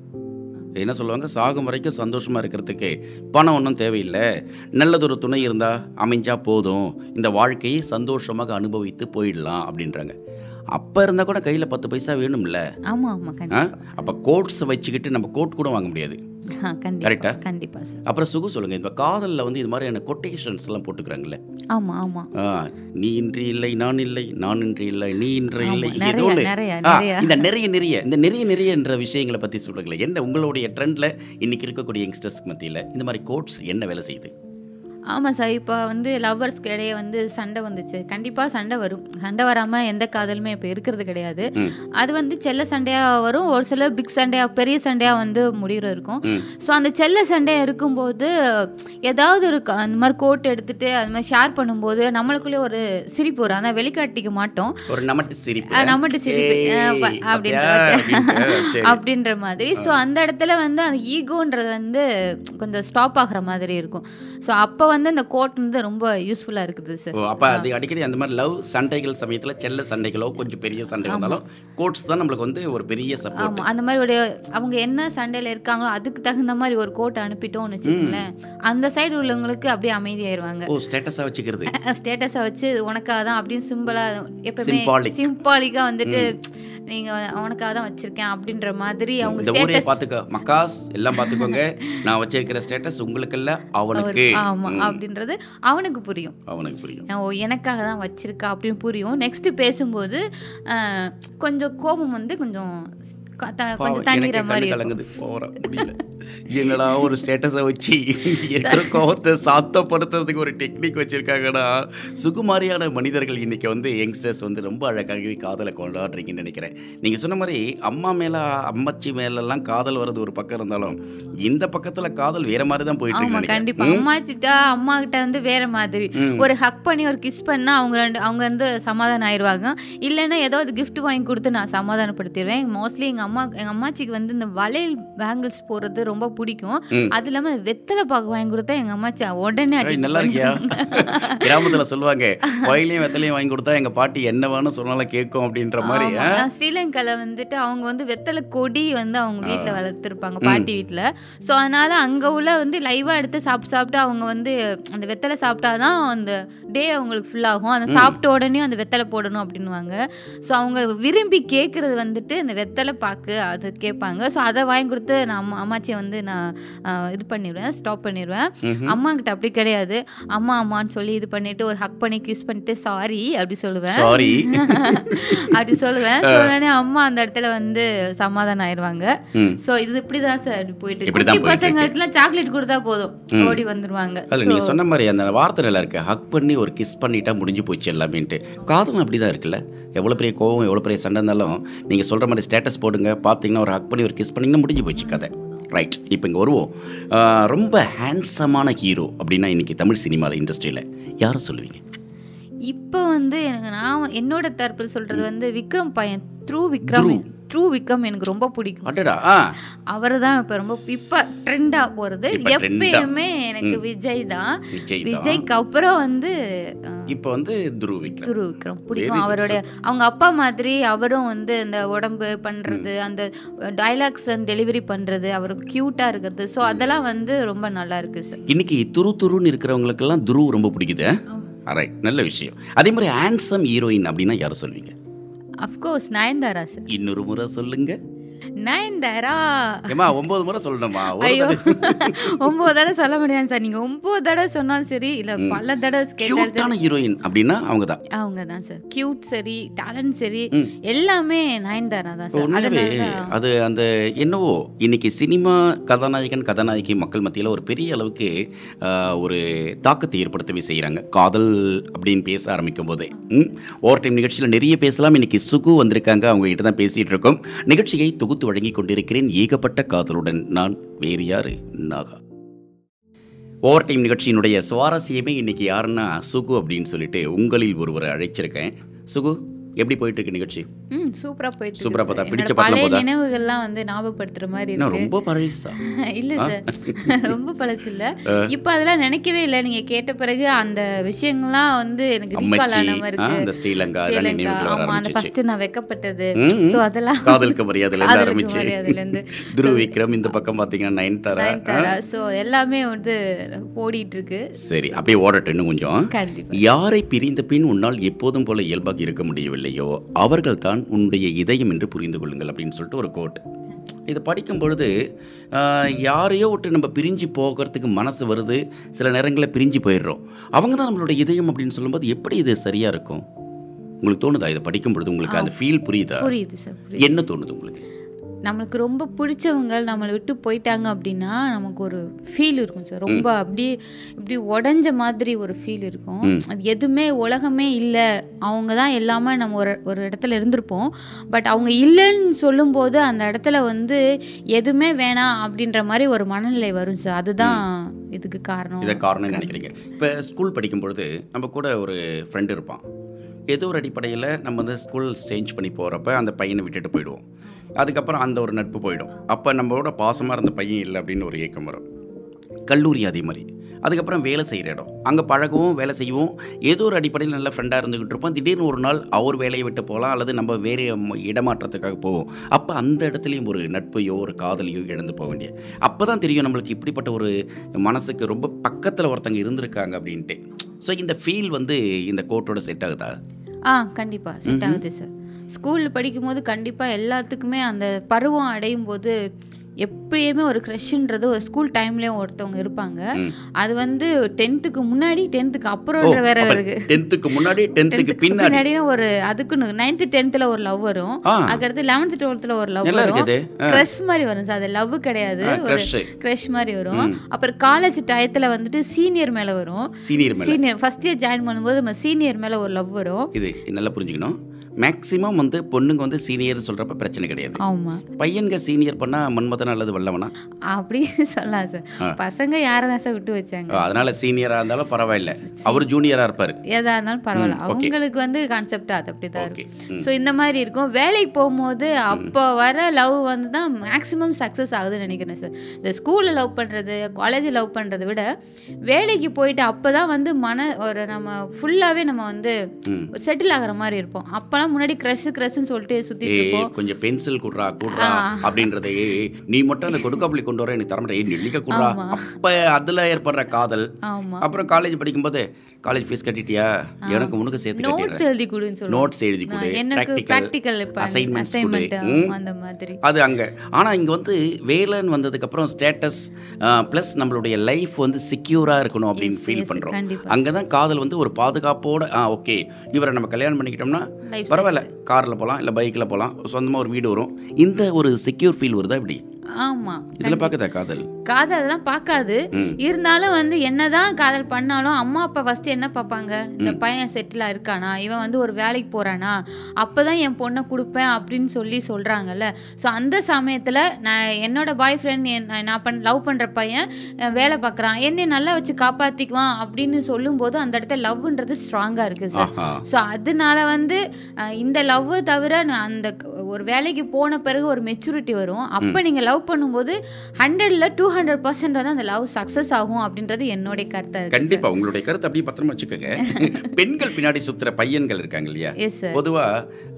Speaker 1: என்ன சொல்லுவாங்க? சாகும் வரைக்கும் சந்தோஷமாக இருக்கிறதுக்கு பணம் ஒன்றும் தேவையில்லை. நல்லதொரு துணை இருந்தால் அமைஞ்சா போதும். இந்த வாழ்க்கையை சந்தோஷமாக அனுபவித்து போயிடலாம் அப்படின்றாங்க. அப்போ இருந்தால் கூட கையில் பத்து பைசா வேணும்ல?
Speaker 2: ஆமா ஆமா
Speaker 1: ஆ?
Speaker 2: கண்டிப்பா
Speaker 1: அப்போ கோட்ஸை வச்சுக்கிட்டு நம்ம கோட் கூட வாங்க முடியாது. கரெக்டா?
Speaker 2: கண்டிப்பா சார்
Speaker 1: அப்புறம் சுகு சொல்லுங்கள் இந்த காதலில் வந்து இது மாதிரியான கொட்டேஷன்ஸ் எல்லாம் போட்டுக்கிறாங்களே
Speaker 2: ஆமா ஆமா.
Speaker 1: நீ இன்றி இல்லை நான் இல்லை நான் இன்றி இல்லை நீ இன்று இல்லை ஏதோ. இந்த நிறைய நிறைய இந்த நிறைய நிறைய என்ற விஷயங்களை பற்றி சொல்லுங்களேன். என்ன உங்களுடைய ட்ரெண்டில் இன்னைக்கு இருக்கக்கூடிய யங்ஸ்டர்ஸ்க்கு மத்தியில் இந்த மாதிரி கோட்ஸ் என்ன வேலை செய்யுது?
Speaker 2: ஆமாம் சார் இப்போ வந்து லவ்வர்ஸ்க்கு இடையே வந்து சண்டை வந்துச்சு. கண்டிப்பாக சண்டை வரும். சண்டை வராமல் எந்த காதலுமே இப்போ இருக்கிறது கிடையாது. அது வந்து செல்ல சண்டையாக வரும். ஒரு சில பிக் சண்டையாக பெரிய சண்டையாக வந்து முடிகிற இருக்கும். ஸோ அந்த செல்ல சண்டையாக இருக்கும்போது ஏதாவது ஒரு அந்த மாதிரி கோட் எடுத்துட்டு அது மாதிரி ஷேர் பண்ணும்போது நம்மளுக்குள்ளே ஒரு சிரிப்பு வரும். ஆனால் வெளிக்காட்டிக்க மாட்டோம்.
Speaker 1: ஒரு நமட்டு சிரிப்பு.
Speaker 2: அஹ் நம்மட்டு சிரிப்பு? அப்படின்ற. அப்படின்ற மாதிரி. ஸோ அந்த இடத்துல வந்து அந்த ஈகோன்றது வந்து கொஞ்சம் ஸ்டாப் ஆகுற மாதிரி இருக்கும். ஸோ அப்போ வந்து இந்த கோட் வந்து ரொம்ப யூஸ்ஃபுல்லாக இருக்குது சார்
Speaker 1: அப்போ அது அடிக்கடி அந்த மாதிரி லவ் சண்டைகள் சமயத்தில் செல்ல சண்டைகளோ கொஞ்சம் பெரிய சண்டை வந்தாலும் கோட்ஸ் தான் நம்மளுக்கு வந்து ஒரு பெரிய சப்போர்ட்
Speaker 2: அந்த மாதிரி ஒரு அவங்க என்ன சண்டையில் இருக்காங்களோ அதுக்கு தகுந்த மாதிரி ஒரு கோட் அனுப்பிட்டோம்னு வச்சுக்கோங்களேன். அந்த சைடு உள்ளவங்களுக்கு அப்படியே அமைதியாயிருவாங்க.
Speaker 1: ஓ ஸ்டேட்டஸாக வச்சுக்கிறது.
Speaker 2: ஸ்டேட்டஸை வச்சு உனக்காக தான் அப்படின்னு சிம்பிளாக எப்பவுமே. சிம்பாலிக்காக வந்துட்டு நீங்கள் உனக்காக தான் வச்சுருக்கேன் அப்படின்ற மாதிரி அவங்க
Speaker 1: இந்த ஊரே பார்த்துக்கோ மக்காஸ் எல்லாம் பார்த்துக்கோங்க நான் வச்சிருக்கிற ஸ்டேட்டஸ் உங்களுக்கு இல்ல அவனுக்கு
Speaker 2: ஆமாம் அப்படின்றது அவனுக்கு புரியும்.
Speaker 1: அவனுக்கு புரியும்.
Speaker 2: ஓ எனக்காக தான் வச்சிருக்கா அப்படின்னு புரியும். நெக்ஸ்ட் பேசும்போது கொஞ்சம் கோபம் வந்து கொஞ்சம் கொஞ்சம் மாதிரி.
Speaker 1: கலங்குது. முடியல. என்னடா ஒரு ஸ்டேட்டஸை வச்சு இருக்கிற கோவத்தை சாத்தப்படுத்துறதுக்கு ஒரு டெக்னிக் வச்சிருக்காங்கடா. சுகுமாரியான மனிதர்கள் இன்னைக்கு வந்து யங்ஸ்டர்ஸ் வந்து ரொம்ப அழகாகவே காதலை கொண்டாடுறீங்கன்னு நினைக்கிறேன். நீங்க சொன்ன மாதிரி அம்மா மேல அம்மச்சி மேலெல்லாம் காதல் வர்றது ஒரு பக்கம் இருந்தாலும் இந்த பக்கத்துல காதல் வேற மாதிரி தான் போயிட்டு இருக்கு
Speaker 2: கண்டிப்பா.
Speaker 1: நினைக்கிறேன்.
Speaker 2: அம்மா கிட்ட வந்து வேற மாதிரி. ஒரு ஹக் பண்ணி ஒரு கிஸ் பண்ணா அவங்க ரெண்டு அவங்க வந்து சமாதானம் ஆயிடுவாங்க. இல்லைன்னா ஏதோ ஒரு gift வாங்கி கொடுத்து நான் சமாதானப்படுத்திடுவேன். மோஸ்ட்லி அம்மா எங்க அம்மாச்சிக்கு வந்து இந்த வளையல் பேங்கிள்ஸ் போடுறது ரொம்ப பிடிக்கும். அது இல்லாம வெத்தலை பாக்கு வாங்கி கொடுத்தா எங்க அம்மாச்சி உடனே அடி
Speaker 1: நல்லா இருக்கியா *laughs* கிராமத்துல சொல்லுவாங்க கோயிலையும் வெத்தலையும் வாங்கி கொடுத்தா எங்க பாட்டி என்ன வேணும் சொன்னாலும் கேட்கும் அப்படின்ற மாதிரி
Speaker 2: ஸ்ரீலங்கால வந்துட்டு அவங்க வந்து வெத்தலை கொடி வந்து அவங்க வீட்ல வளர்த்துருப்பாங்க பாட்டி வீட்ல. ஸோ அதனால அங்க உள்ள வந்து லைவா எடுத்து சாப்பிட்டு சாப்பிட்டு அவங்க வந்து அந்த வெத்தலை சாப்பிட்டாதான் அந்த டே அவங்களுக்கு ஃபுல் ஆகும். அந்த சாப்பிட்ட உடனே அந்த வெத்தலை போடணும் அப்படின்னுவாங்க. ஸோ அவங்க விரும்பி கேட்கறது வந்துட்டு இந்த வெத்தலை பாக்கு அது கேட்பாங்க. ஸோ அதை வாங்கி கொடுத்து நான் அம்மா அம்மாச்சியை வந்து நான் இது பண்ணிடுவேன் ஸ்டாப் பண்ணிடுவேன். அம்மா கிட்ட அப்படி கிடையாது. அம்மா அம்மான்னு சொல்லி இது பண்ணிட்டு ஒரு ஹக் பண்ணி கிஸ் பண்ணிட்டு சாரி அப்படி சொல்லுவேன். *laughs* அப்படி சொல்லுவேன். உடனே அம்மா அந்த இடத்துல வந்து சமாதானம் ஆயிடுவாங்க. ஸோ இது இப்படிதான் சார் போயிட்டு குட்டி பசங்களுக்குலாம் சாக்லேட் கொடுத்தா போதும். ஓடி வந்துருவாங்க.
Speaker 1: அதில் நீங்கள் சொன்ன மாதிரி அந்த வார்த்தை நல்லா இருக்கு. ஹக் பண்ணி ஒரு கிஸ் பண்ணிட்டா முடிஞ்சு போச்சு எல்லாமேன்ட்டு. காதலும் அப்படி தான் இருக்குல்ல. எவ்வளோ பெரிய கோவம் எவ்வளோ பெரிய சண்டை இருந்தாலும் நீங்கள் சொல்கிற மாதிரி ஸ்டேட்டஸ் போடுங்க. பார்த்தீங்கன்னா ஒரு ஹக் பண்ணி ஒரு கிஸ் பண்ணிங்கன்னா முடிஞ்சு போச்சு கதை. ரைட் இப்போ இங்கே வருவோம். ரொம்ப ஹேண்ட்ஸமான ஹீரோ அப்படின்னா இன்றைக்கி தமிழ் சினிமாவில் இண்டஸ்ட்ரியில் யாரை சொல்லுவீங்க?
Speaker 2: இப்போ வந்து எனக்கு நான் என்னோட தரப்பில் சொல்றது வந்து விக்ரம் பையன் த்ரூ விக்ரம். த்ரூ. விக்ரம் எனக்கு ரொம்ப பிடிக்கும். அவர் தான் இப்போ ரொம்ப இப்போ ட்ரெண்டாக போகிறது. எப்பயுமே எனக்கு விஜய் தான்.
Speaker 1: விஜய் தான்.
Speaker 2: விஜய்க்கு அப்புறம் வந்து
Speaker 1: இப்போ வந்து துருவ் விக்ரம்.
Speaker 2: துரு விக்ரம் பிடிக்கும். அவருடைய அவங்க அப்பா மாதிரி அவரும் வந்து இந்த உடம்பு பண்றது அந்த டைலாக்ஸ் டெலிவரி பண்றது அவர் க்யூட்டா இருக்கிறது. ஸோ அதெல்லாம் வந்து ரொம்ப நல்லா இருக்கு சார்
Speaker 1: இன்னைக்கு துரு துருன்னு இருக்கிறவங்களுக்கெல்லாம் துருவ் ரொம்ப பிடிக்குது. ரைட் நல்ல விஷயம். அதே மாதிரி ஹேண்ட்ஸம் ஹீரோயின் அப்படின்னா யாரை சொல்வீங்க?
Speaker 2: Of course Nayanthara sir.
Speaker 1: இன்னொரு முறை சொல்லுங்க.
Speaker 2: நயன்தாரா?
Speaker 1: ஏமா ஒன்பது முறை சொல்லணுமா?
Speaker 2: ஐயோ *laughs* ஒன்பது தடவை சொல்ல முடியாது சார். நீங்க ஒன்பது தடவை சொன்னாலும் சரி இல்ல பல தடவை கேட்டாலும்
Speaker 1: ஹீரோயின் அப்படின்னா அவங்க தான்
Speaker 2: அவங்க தான் சார். கியூட் சரி டேலண்ட் சரி எல்லாமே நயன்தாரா தான் சார். அதனால
Speaker 1: அது அந்த என்னவோ இன்னைக்கு சினிமா கதாநாயகன் கதாநாயகி மக்கள் மத்தியில் ஒரு பெரிய அளவுக்கு ஒரு தாக்கத்தை ஏற்படுத்தவே செய்கிறாங்க காதல் அப்படின்னு பேச ஆரம்பிக்கும் போதே ஓவர் டைம் நிகழ்ச்சியில் நிறைய பேசலாம். இன்னைக்கு சுகு வந்திருக்காங்க. அவங்க கிட்ட தான் பேசிட்டு இருக்கோம். நிகழ்ச்சியை தொகுத்து வழங்கி கொண்டிருக்கிறேன் ஏகப்பட்ட காதலுடன். நான் வேறு யாரு? நாகா. ஓவர் டைம் நிகழ்ச்சியினுடைய சுவாரஸ்யமே இன்னைக்கு யாருன்னா சுகு அப்படின்னு சொல்லிட்டு உங்களில் ஒருவரை அழைச்சிருக்கேன். சுகு எப்படி போயிட்டு இருக்கு நிகழ்ச்சி?
Speaker 2: ம் சூப்பரா போயிட்டு
Speaker 1: சூப்பரா?
Speaker 2: சார்.
Speaker 1: பிடிச்ச
Speaker 2: பழைய
Speaker 1: போதா?
Speaker 2: நினைவுகள்லாம் வந்து ஞாபகப்படுத்துற மாதிரி இருக்கு.
Speaker 1: ரொம்ப பழசா? *laughs*
Speaker 2: இல்ல சார். *laughs* ரொம்ப பழசு இல்ல. இப்ப அதெல்லாம் நினைக்கவே இல்ல. நீங்க கேட்ட பிறகு அந்த விஷயங்கள்லாம் வந்து எனக்கு ரீகால் ஆன மாதிரி இருக்கு.
Speaker 1: அந்த ஸ்ரீலங்கா அதெல்லாம் வர
Speaker 2: ஆமா அந்த ஃபர்ஸ்ட் நான் வெக்கப்பட்டது. சோ அதெல்லாம்
Speaker 1: காதலுக்கு மரியாதையில இருந்து ஆரம்பிச்சு.
Speaker 2: மரியாதையில இருந்து *laughs*
Speaker 1: துருவ் விக்ரம் இந்த பக்கம் பாத்தீங்கன்னா நயன்தாரா?
Speaker 2: சோ எல்லாமே வந்து ஓடிட்டு இருக்கு
Speaker 1: சரி அப்படியே ஓடட்டும் இன்னும் கொஞ்சம் யாரை பிரிந்த பின் உன்னால் எப்போதும் போல இயல்பாக இருக்க முடியவில்லையோ அவர்கள் தான் உன்னுடைய இதயம் என்று புரிந்து கொள்ளுங்கள் அப்படின்னு சொல்லிட்டு ஒரு கோட் இதை படிக்கும் பொழுது யாரையோ விட்டு நம்ம பிரிஞ்சு போகிறதுக்கு மனசு வருது சில நேரங்களில் பிரிஞ்சு போயிடுறோம். அவங்க தான் நம்மளுடைய இதயம் அப்படின்னு சொல்லும்போது எப்படி இது சரியா இருக்கும்? உங்களுக்கு தோணுதா? இதை படிக்கும் பொழுது உங்களுக்கு அந்த ஃபீல் புரியுதா?
Speaker 2: புரியுது சார் புரியுது.
Speaker 1: என்ன தோணுது உங்களுக்கு?
Speaker 2: நம்மளுக்கு ரொம்ப பிடிச்சவங்க நம்மளை விட்டு போயிட்டாங்க அப்படின்னா நமக்கு ஒரு ஃபீல் இருக்கும் சார். ரொம்ப அப்படியே இப்படி உடஞ்ச மாதிரி ஒரு ஃபீல் இருக்கும். அது எதுவுமே உலகமே இல்லை. அவங்க தான் எல்லாமே நம்ம ஒரு ஒரு இடத்துல இருந்திருப்போம். பட் அவங்க இல்லைன்னு சொல்லும்போது அந்த இடத்துல வந்து எதுவுமே வேணாம் அப்படின்ற மாதிரி ஒரு மனநிலை வரும் சார். அதுதான் இதுக்கு காரணம்.
Speaker 1: இதை காரணம் நினைக்கிறீங்க. இப்போ ஸ்கூல் படிக்கும் பொழுது நம்ம கூட ஒரு ஃப்ரெண்டு இருப்பான். ஏதோ ஒரு அடிப்படையில் நம்ம வந்து ஸ்கூல் சேஞ்ச் பண்ணி போகிறப்ப அந்த பையனை விட்டுட்டு போயிடுவோம். அதுக்கப்புறம் அந்த ஒரு நட்பு போயிடும். அப்போ நம்மளோட பாசமாக இருந்த பையன் இல்லை அப்படின்னு ஒரு ஏக்கம் வரும். கல்லூரி அதே மாதிரி. அதுக்கப்புறம் வேலை செய்கிற இடம். அங்கே பழகவும் வேலை செய்வோம் ஏதோ ஒரு அடிப்படையில் நல்ல ஃப்ரெண்டாக இருந்துக்கிட்டு இருப்போம். திடீர்னு ஒரு நாள் அவர் வேலையை விட்டு போகலாம் அல்லது நம்ம வேறு இடமாற்றத்துக்காக போவோம். அப்போ அந்த இடத்துலையும் ஒரு நட்பையோ ஒரு காதலையோ இழந்து போக வேண்டிய. அப்போ தான் தெரியும் நம்மளுக்கு இப்படிப்பட்ட ஒரு மனசுக்கு ரொம்ப பக்கத்தில் ஒருத்தங்க இருந்திருக்காங்க அப்படின்ட்டு. ஸோ இந்த ஃபீல் வந்து இந்த கோட்டோட செட் ஆகுதா?
Speaker 2: ஆ கண்டிப்பாக செட் ஆகுது சார் ஸ்கூலில் படிக்கும்போது கண்டிப்பாக எல்லாத்துக்குமே அந்த பருவம் அடையும் போது எப்பயுமே ஒரு க்ரஷ்ன்றது ஒரு ஸ்கூல் டைம்லேயும் ஒருத்தவங்க இருப்பாங்க. அது வந்து டென்த்துக்கு முன்னாடி டென்த்துக்கு அப்புறம்ன்ற வேற இருக்கு.
Speaker 1: டென்த்துக்கு முன்னாடி டென்த்துக்கு பின்னாடி.
Speaker 2: ஒரு அதுக்குன்னு நைன்த்து டென்த்தில் ஒரு லவ் வரும். அதுக்கடுத்து லெவன்த்து டுவெல்த்தில் ஒரு லவ் வரும். க்ரஷ் மாதிரி வரும் சார் அது லவ் கிடையாது. ஒரு
Speaker 1: க்ரஷ்
Speaker 2: மாதிரி வரும். அப்புறம் காலேஜ் டயத்தில் வந்துட்டு சீனியர் மேலே வரும்.
Speaker 1: சீனியர் மேலே.
Speaker 2: சீனியர் ஃபர்ஸ்ட் இயர் ஜாயின் பண்ணும்போது நம்ம சீனியர் மேலே ஒரு லவ் வரும்.
Speaker 1: இது நல்லா புரிஞ்சுக்கணும். மேக்ஸிமம் வந்து பொண்ணுங்க வந்து சீனியர் சொல்கிறப்ப பிரச்சனை கிடையாது.
Speaker 2: ஆமாம்
Speaker 1: பையன்க சீனியர் பண்ணால் மன்மதன் அல்லது வல்லவனா?
Speaker 2: அப்படி சொல்லலாம் சார். பசங்க யாரை தான் சார் விட்டு வச்சாங்க?
Speaker 1: அதனால சீனியராக இருந்தாலும் பரவாயில்ல. அவர் ஜூனியராக இருப்பார்.
Speaker 2: எதா இருந்தாலும் பரவாயில்ல. அவங்களுக்கு வந்து கான்செப்ட் அது அப்படி தான் இருக்கும். ஸோ இந்த மாதிரி இருக்கும். வேலைக்கு போகும்போது அப்போ வர லவ் வந்து தான் மேக்ஸிமம் சக்ஸஸ் ஆகுதுன்னு நினைக்கிறேன் சார். இந்த ஸ்கூலில் லவ் பண்ணுறது காலேஜில் லவ் பண்ணுறதை விட வேலைக்கு போயிட்டு அப்போ தான் வந்து மன ஒரு நம்ம ஃபுல்லாகவே நம்ம வந்து. செட்டில் ஆகுற மாதிரி இருப்போம். அப்போலாம் முன்னாடி க்ரஷ் க்ரஷ்ன்னு சொல்லிட்டு இருப்போம்.
Speaker 1: கொஞ்சம் பென்சில் குடுறா குடுறா. அப்படின்றத நீ மட்டும் அந்த கொடுக்காப்புளி கொண்டு வர எனக்கு தரமாட்டே நெல்லிக்க குடுறா. அப்போ அதில் ஏற்படுற காதல். அப்புறம் காலேஜ் படிக்கும்போது காலேஜ் ஃபீஸ் கட்டிட்டியா? எனக்கு உனக்கு சேர்த்து
Speaker 2: நோட்ஸ் எழுதி கொடுன்னு
Speaker 1: நோட்ஸ் எழுதி கொடு.
Speaker 2: எனக்கு
Speaker 1: ப்ராக்டிக்கல்
Speaker 2: ப்ராக்டிக்கல் இப்போ
Speaker 1: assignments கொடு.
Speaker 2: அசைன்மெண்ட்
Speaker 1: ம்.
Speaker 2: அந்த மாதிரி.
Speaker 1: அது அங்கே. ஆனால் இங்கே வந்து வேலைன்னு வந்ததுக்கப்புறம் ஸ்டேட்டஸ் ப்ளஸ் நம்மளுடைய லைஃப் வந்து செக்யூராக இருக்கணும் அப்படின்னு ஃபீல்
Speaker 2: yes,
Speaker 1: பண்ணுறோம்
Speaker 2: கண்டிப்பா.
Speaker 1: அங்கே தான் காதல் வந்து ஒரு பாதுகாப்போட ஆ ஓகே இவரை நம்ம கல்யாணம் பண்ணிக்கிட்டோம்னா பரவாயில்ல காரில் போகலாம் இல்லை பைக்கில் போகலாம் சொந்தமாக ஒரு வீடு வரும். இந்த ஒரு செக்யூர் ஃபீல் வருதா இப்படி
Speaker 2: ஆமாம்
Speaker 1: இதில் பார்க்குதா காதல்
Speaker 2: காதல்? அதெல்லாம் பார்க்காது
Speaker 1: ம்.
Speaker 2: இருந்தாலும் வந்து என்னதான் காதல் பண்ணாலும் அம்மா அப்பா ஃபர்ஸ்ட் என்ன பார்ப்பாங்க இந்த பையன் செட்டிலாக இருக்கானா இவன் வந்து ஒரு வேலைக்கு போறானா? அப்பதான் என் பொண்ணை கொடுப்பேன் அப்படின்னு சொல்லி சொல்றாங்கல்ல. ஸோ அந்த சமயத்துல நான் என்னோட பாய் ஃப்ரெண்ட் நான் பண்ண லவ் பண்ற பையன் வேலை பார்க்குறான் என்னை நல்லா வச்சு காப்பாத்திக்குவான் அப்படின்னு சொல்லும்போது அந்த இடத்துல லவ்ன்றது ஸ்ட்ராங்கா இருக்கு சார். ஸோ அதனால வந்து இந்த லவ்வை தவிர நான் அந்த ஒரு வேலைக்கு போன பிறகு ஒரு மெச்சூரிட்டி வரும். அப்போ நீங்கள் லவ் பண்ணும்போது ஹண்ட்ரட்ல டூ ஹண்ட்ரட் பர்சன்ட் வந்து அந்த லவ் சக்ஸஸ் ஆகும் அப்படின்றது என்னுடைய கருத்தாக இருக்கு
Speaker 1: கண்டிப்பா. உங்களுடைய கருத்தை அப்படியே பத்திரமா வச்சுக்கோங்க. *laughs* பெண்கள் பின்னாடி சுத்துற பையன்கள் இருக்காங்க இல்லையா?
Speaker 2: எஸ் சார்
Speaker 1: பொதுவா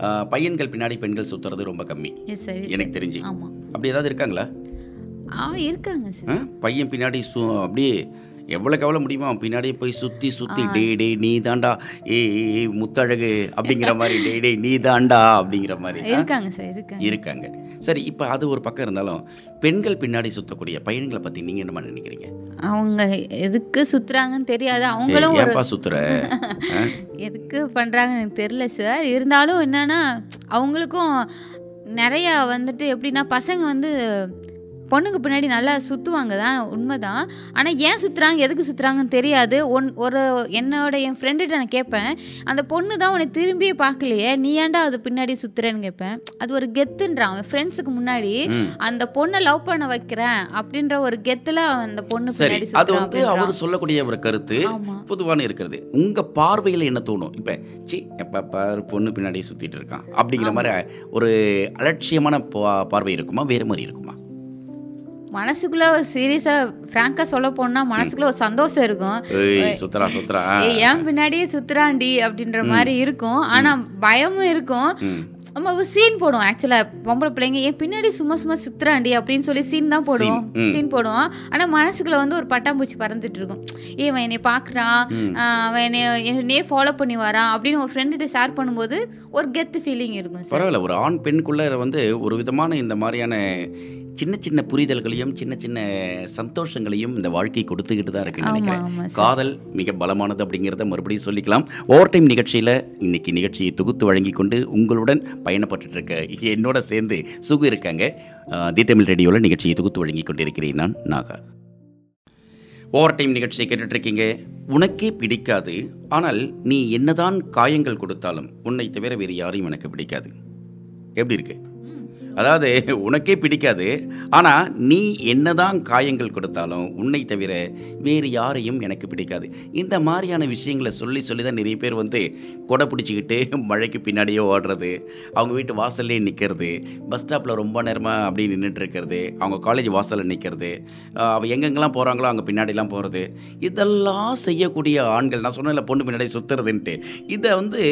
Speaker 1: ஆ, பையன்கள் பின்னாடி பெண்கள் சுத்துறது ரொம்ப கம்மி. எனக்கு தெரிஞ்சு.
Speaker 2: ஆமாம்
Speaker 1: அப்படி ஏதாவது இருக்காங்களா?
Speaker 2: ஆ இருக்காங்க சார்?
Speaker 1: பையன் பின்னாடி சு அப்படியே எவ்வளோக்கு எவ்வளோ முடியுமோ பின்னாடியே போய் சுற்றி சுற்றி டே டே நீ தாண்டா ஏ ஏ முத்தழகு அப்படிங்கிற மாதிரி *laughs* டே டே நீ தாண்டா அப்படிங்கிற மாதிரி?
Speaker 2: இருக்காங்க சார் இருக்காங்க.
Speaker 1: இருக்காங்க. சரி இப்போ அது ஒரு பக்கம் இருந்தாலும் பெண்கள் பின்னாடி சுற்றக்கூடிய பையன்களை பற்றி நீங்கள் என்ன நினைக்கிறீங்க?
Speaker 2: அவங்க எதுக்கு சுத்துறாங்கன்னு தெரியாது. அவங்களும்
Speaker 1: சுத்துற? ஆ? *laughs*
Speaker 2: எதுக்கு பண்ணுறாங்கன்னு எனக்கு தெரில சார். இருந்தாலும் என்னன்னா அவங்களுக்கும் நிறையா வந்துட்டு எப்படின்னா பசங்க வந்து பொண்ணுக்கு பின்னாடி நல்லா சுற்றுவாங்க தான் உண்மைதான். ஆனால் ஏன் சுற்றுறாங்க எதுக்கு சுற்றுறாங்கன்னு தெரியாது. ஒன் ஒரு என்னோட என் ஃப்ரெண்டுகிட்ட நான் கேட்பேன் அந்த பொண்ணு தான் உன்னை திரும்பியே பார்க்கலையே நீ ஏன்டா அது பின்னாடி சுற்றுறேன்னு கேட்பேன். அது ஒரு கெத்துன்றான் அவன் ஃப்ரெண்ட்ஸுக்கு முன்னாடி. அந்த பொண்ணை லவ் பண்ண வைக்கிறேன் அப்படின்ற ஒரு கெத்தில் அந்த பொண்ணு பின்னாடி
Speaker 1: அது வந்து அவர் சொல்லக்கூடிய ஒரு கருத்து. பொதுவான இருக்கிறது உங்க பார்வையில் என்ன தோணும்? இப்போ சி எப்போ பாரு பொண்ணு பின்னாடி சுற்றிட்டு இருக்கான் அப்படிங்கிற மாதிரி ஒரு அலட்சியமான பார்வை இருக்குமா? வேறு மாதிரி இருக்குமா?
Speaker 2: மனசுக்குள்ள ஒரு சீரியஸா ஃப்ராங்கா சொல்ல போனா மனசுக்குள்ள ஒரு சந்தோஷம் இருக்கும்.
Speaker 1: சுத்துறா
Speaker 2: ஏய், ஏன் பின்னாடியே சுத்துறாண்டி அப்படின்ற மாதிரி இருக்கும். ஆனா பயமும் இருக்கும். நம்ம சீன் போடுவோம். ஆக்சுவலா பொம்பளை பிள்ளைங்க என் பின்னாடி சும்மா சும்மா சுத்துறாண்டி அப்படின்னு சொல்லி சீன் தான் போடுவோம். சீன் போடுவோம். ஆனா மனசுக்குள்ள வந்து ஒரு பட்டாம்பூச்சி பறந்துட்டு இருக்கும். ஏ அவன் என்னை பாக்குறான். அவன் என்னை என்னையே ஃபாலோ பண்ணி வரான் அப்படின்னு ஒரு ஃப்ரெண்டுகிட்ட ஷேர் பண்ணும்போது ஒரு கெத்து ஃபீலிங் இருக்கும்
Speaker 1: பரவாயில்ல. ஒரு ஆண் பெண்குள்ள வந்து ஒரு விதமான இந்த மாதிரியான சின்ன சின்ன புரிதல்களையும் சின்ன சின்ன சந்தோஷங்களையும் இந்த வாழ்க்கை கொடுத்துக்கிட்டு தான் இருக்குன்னு நினைக்கிறேன். காதல் மிக பலமானது அப்படிங்கிறத மறுபடியும் சொல்லிக்கலாம். ஓவர் டைம் நிகழ்ச்சியில் இன்னைக்கு நிகழ்ச்சியை தொகுத்து வழங்கி கொண்டு உங்களுடன் பயணப்பட்டுட்டு இருக்க என்னோட சேர்ந்து சுகு இருக்காங்க. தி தமிழ் ரேடியோவில் நிகழ்ச்சியை தொகுத்து வழங்கி கொண்டிருக்கிறேன் நான் நாகா. ஓவர் டைம் நிகழ்ச்சியை கேட்டுட்டு இருக்கீங்க உனக்கே பிடிக்காது. ஆனால் நீ என்னதான் காயங்கள் கொடுத்தாலும் உன்னை தவிர வேறு யாரையும் எனக்கு பிடிக்காது. எப்படி இருக்கு? அதாவது உனக்கே பிடிக்காது. ஆனால் நீ என்னதான் காயங்கள் கொடுத்தாலும் உன்னை தவிர வேறு யாரையும் எனக்கு பிடிக்காது. இந்த மாதிரியான விஷயங்களை சொல்லி சொல்லி தான் நிறைய பேர் வந்து கொடை பிடிச்சிக்கிட்டு மழைக்கு பின்னாடியே ஓடுறது அவங்க வீட்டு வாசல்லே நிற்கிறது பஸ் ஸ்டாப்பில் ரொம்ப நேரமாக அப்படி நின்றுட்டு இருக்கிறது அவங்க காலேஜ் வாசலில் நிற்கிறது அவள் எங்கெங்கெல்லாம் போகிறாங்களோ அங்கே பின்னாடிலாம் போகிறது இதெல்லாம் செய்யக்கூடிய ஆண்கள் நான் சொன்னேன்ல பொண்ணு பின்னாடி சுற்றுறதுன்ட்டு இதை வந்து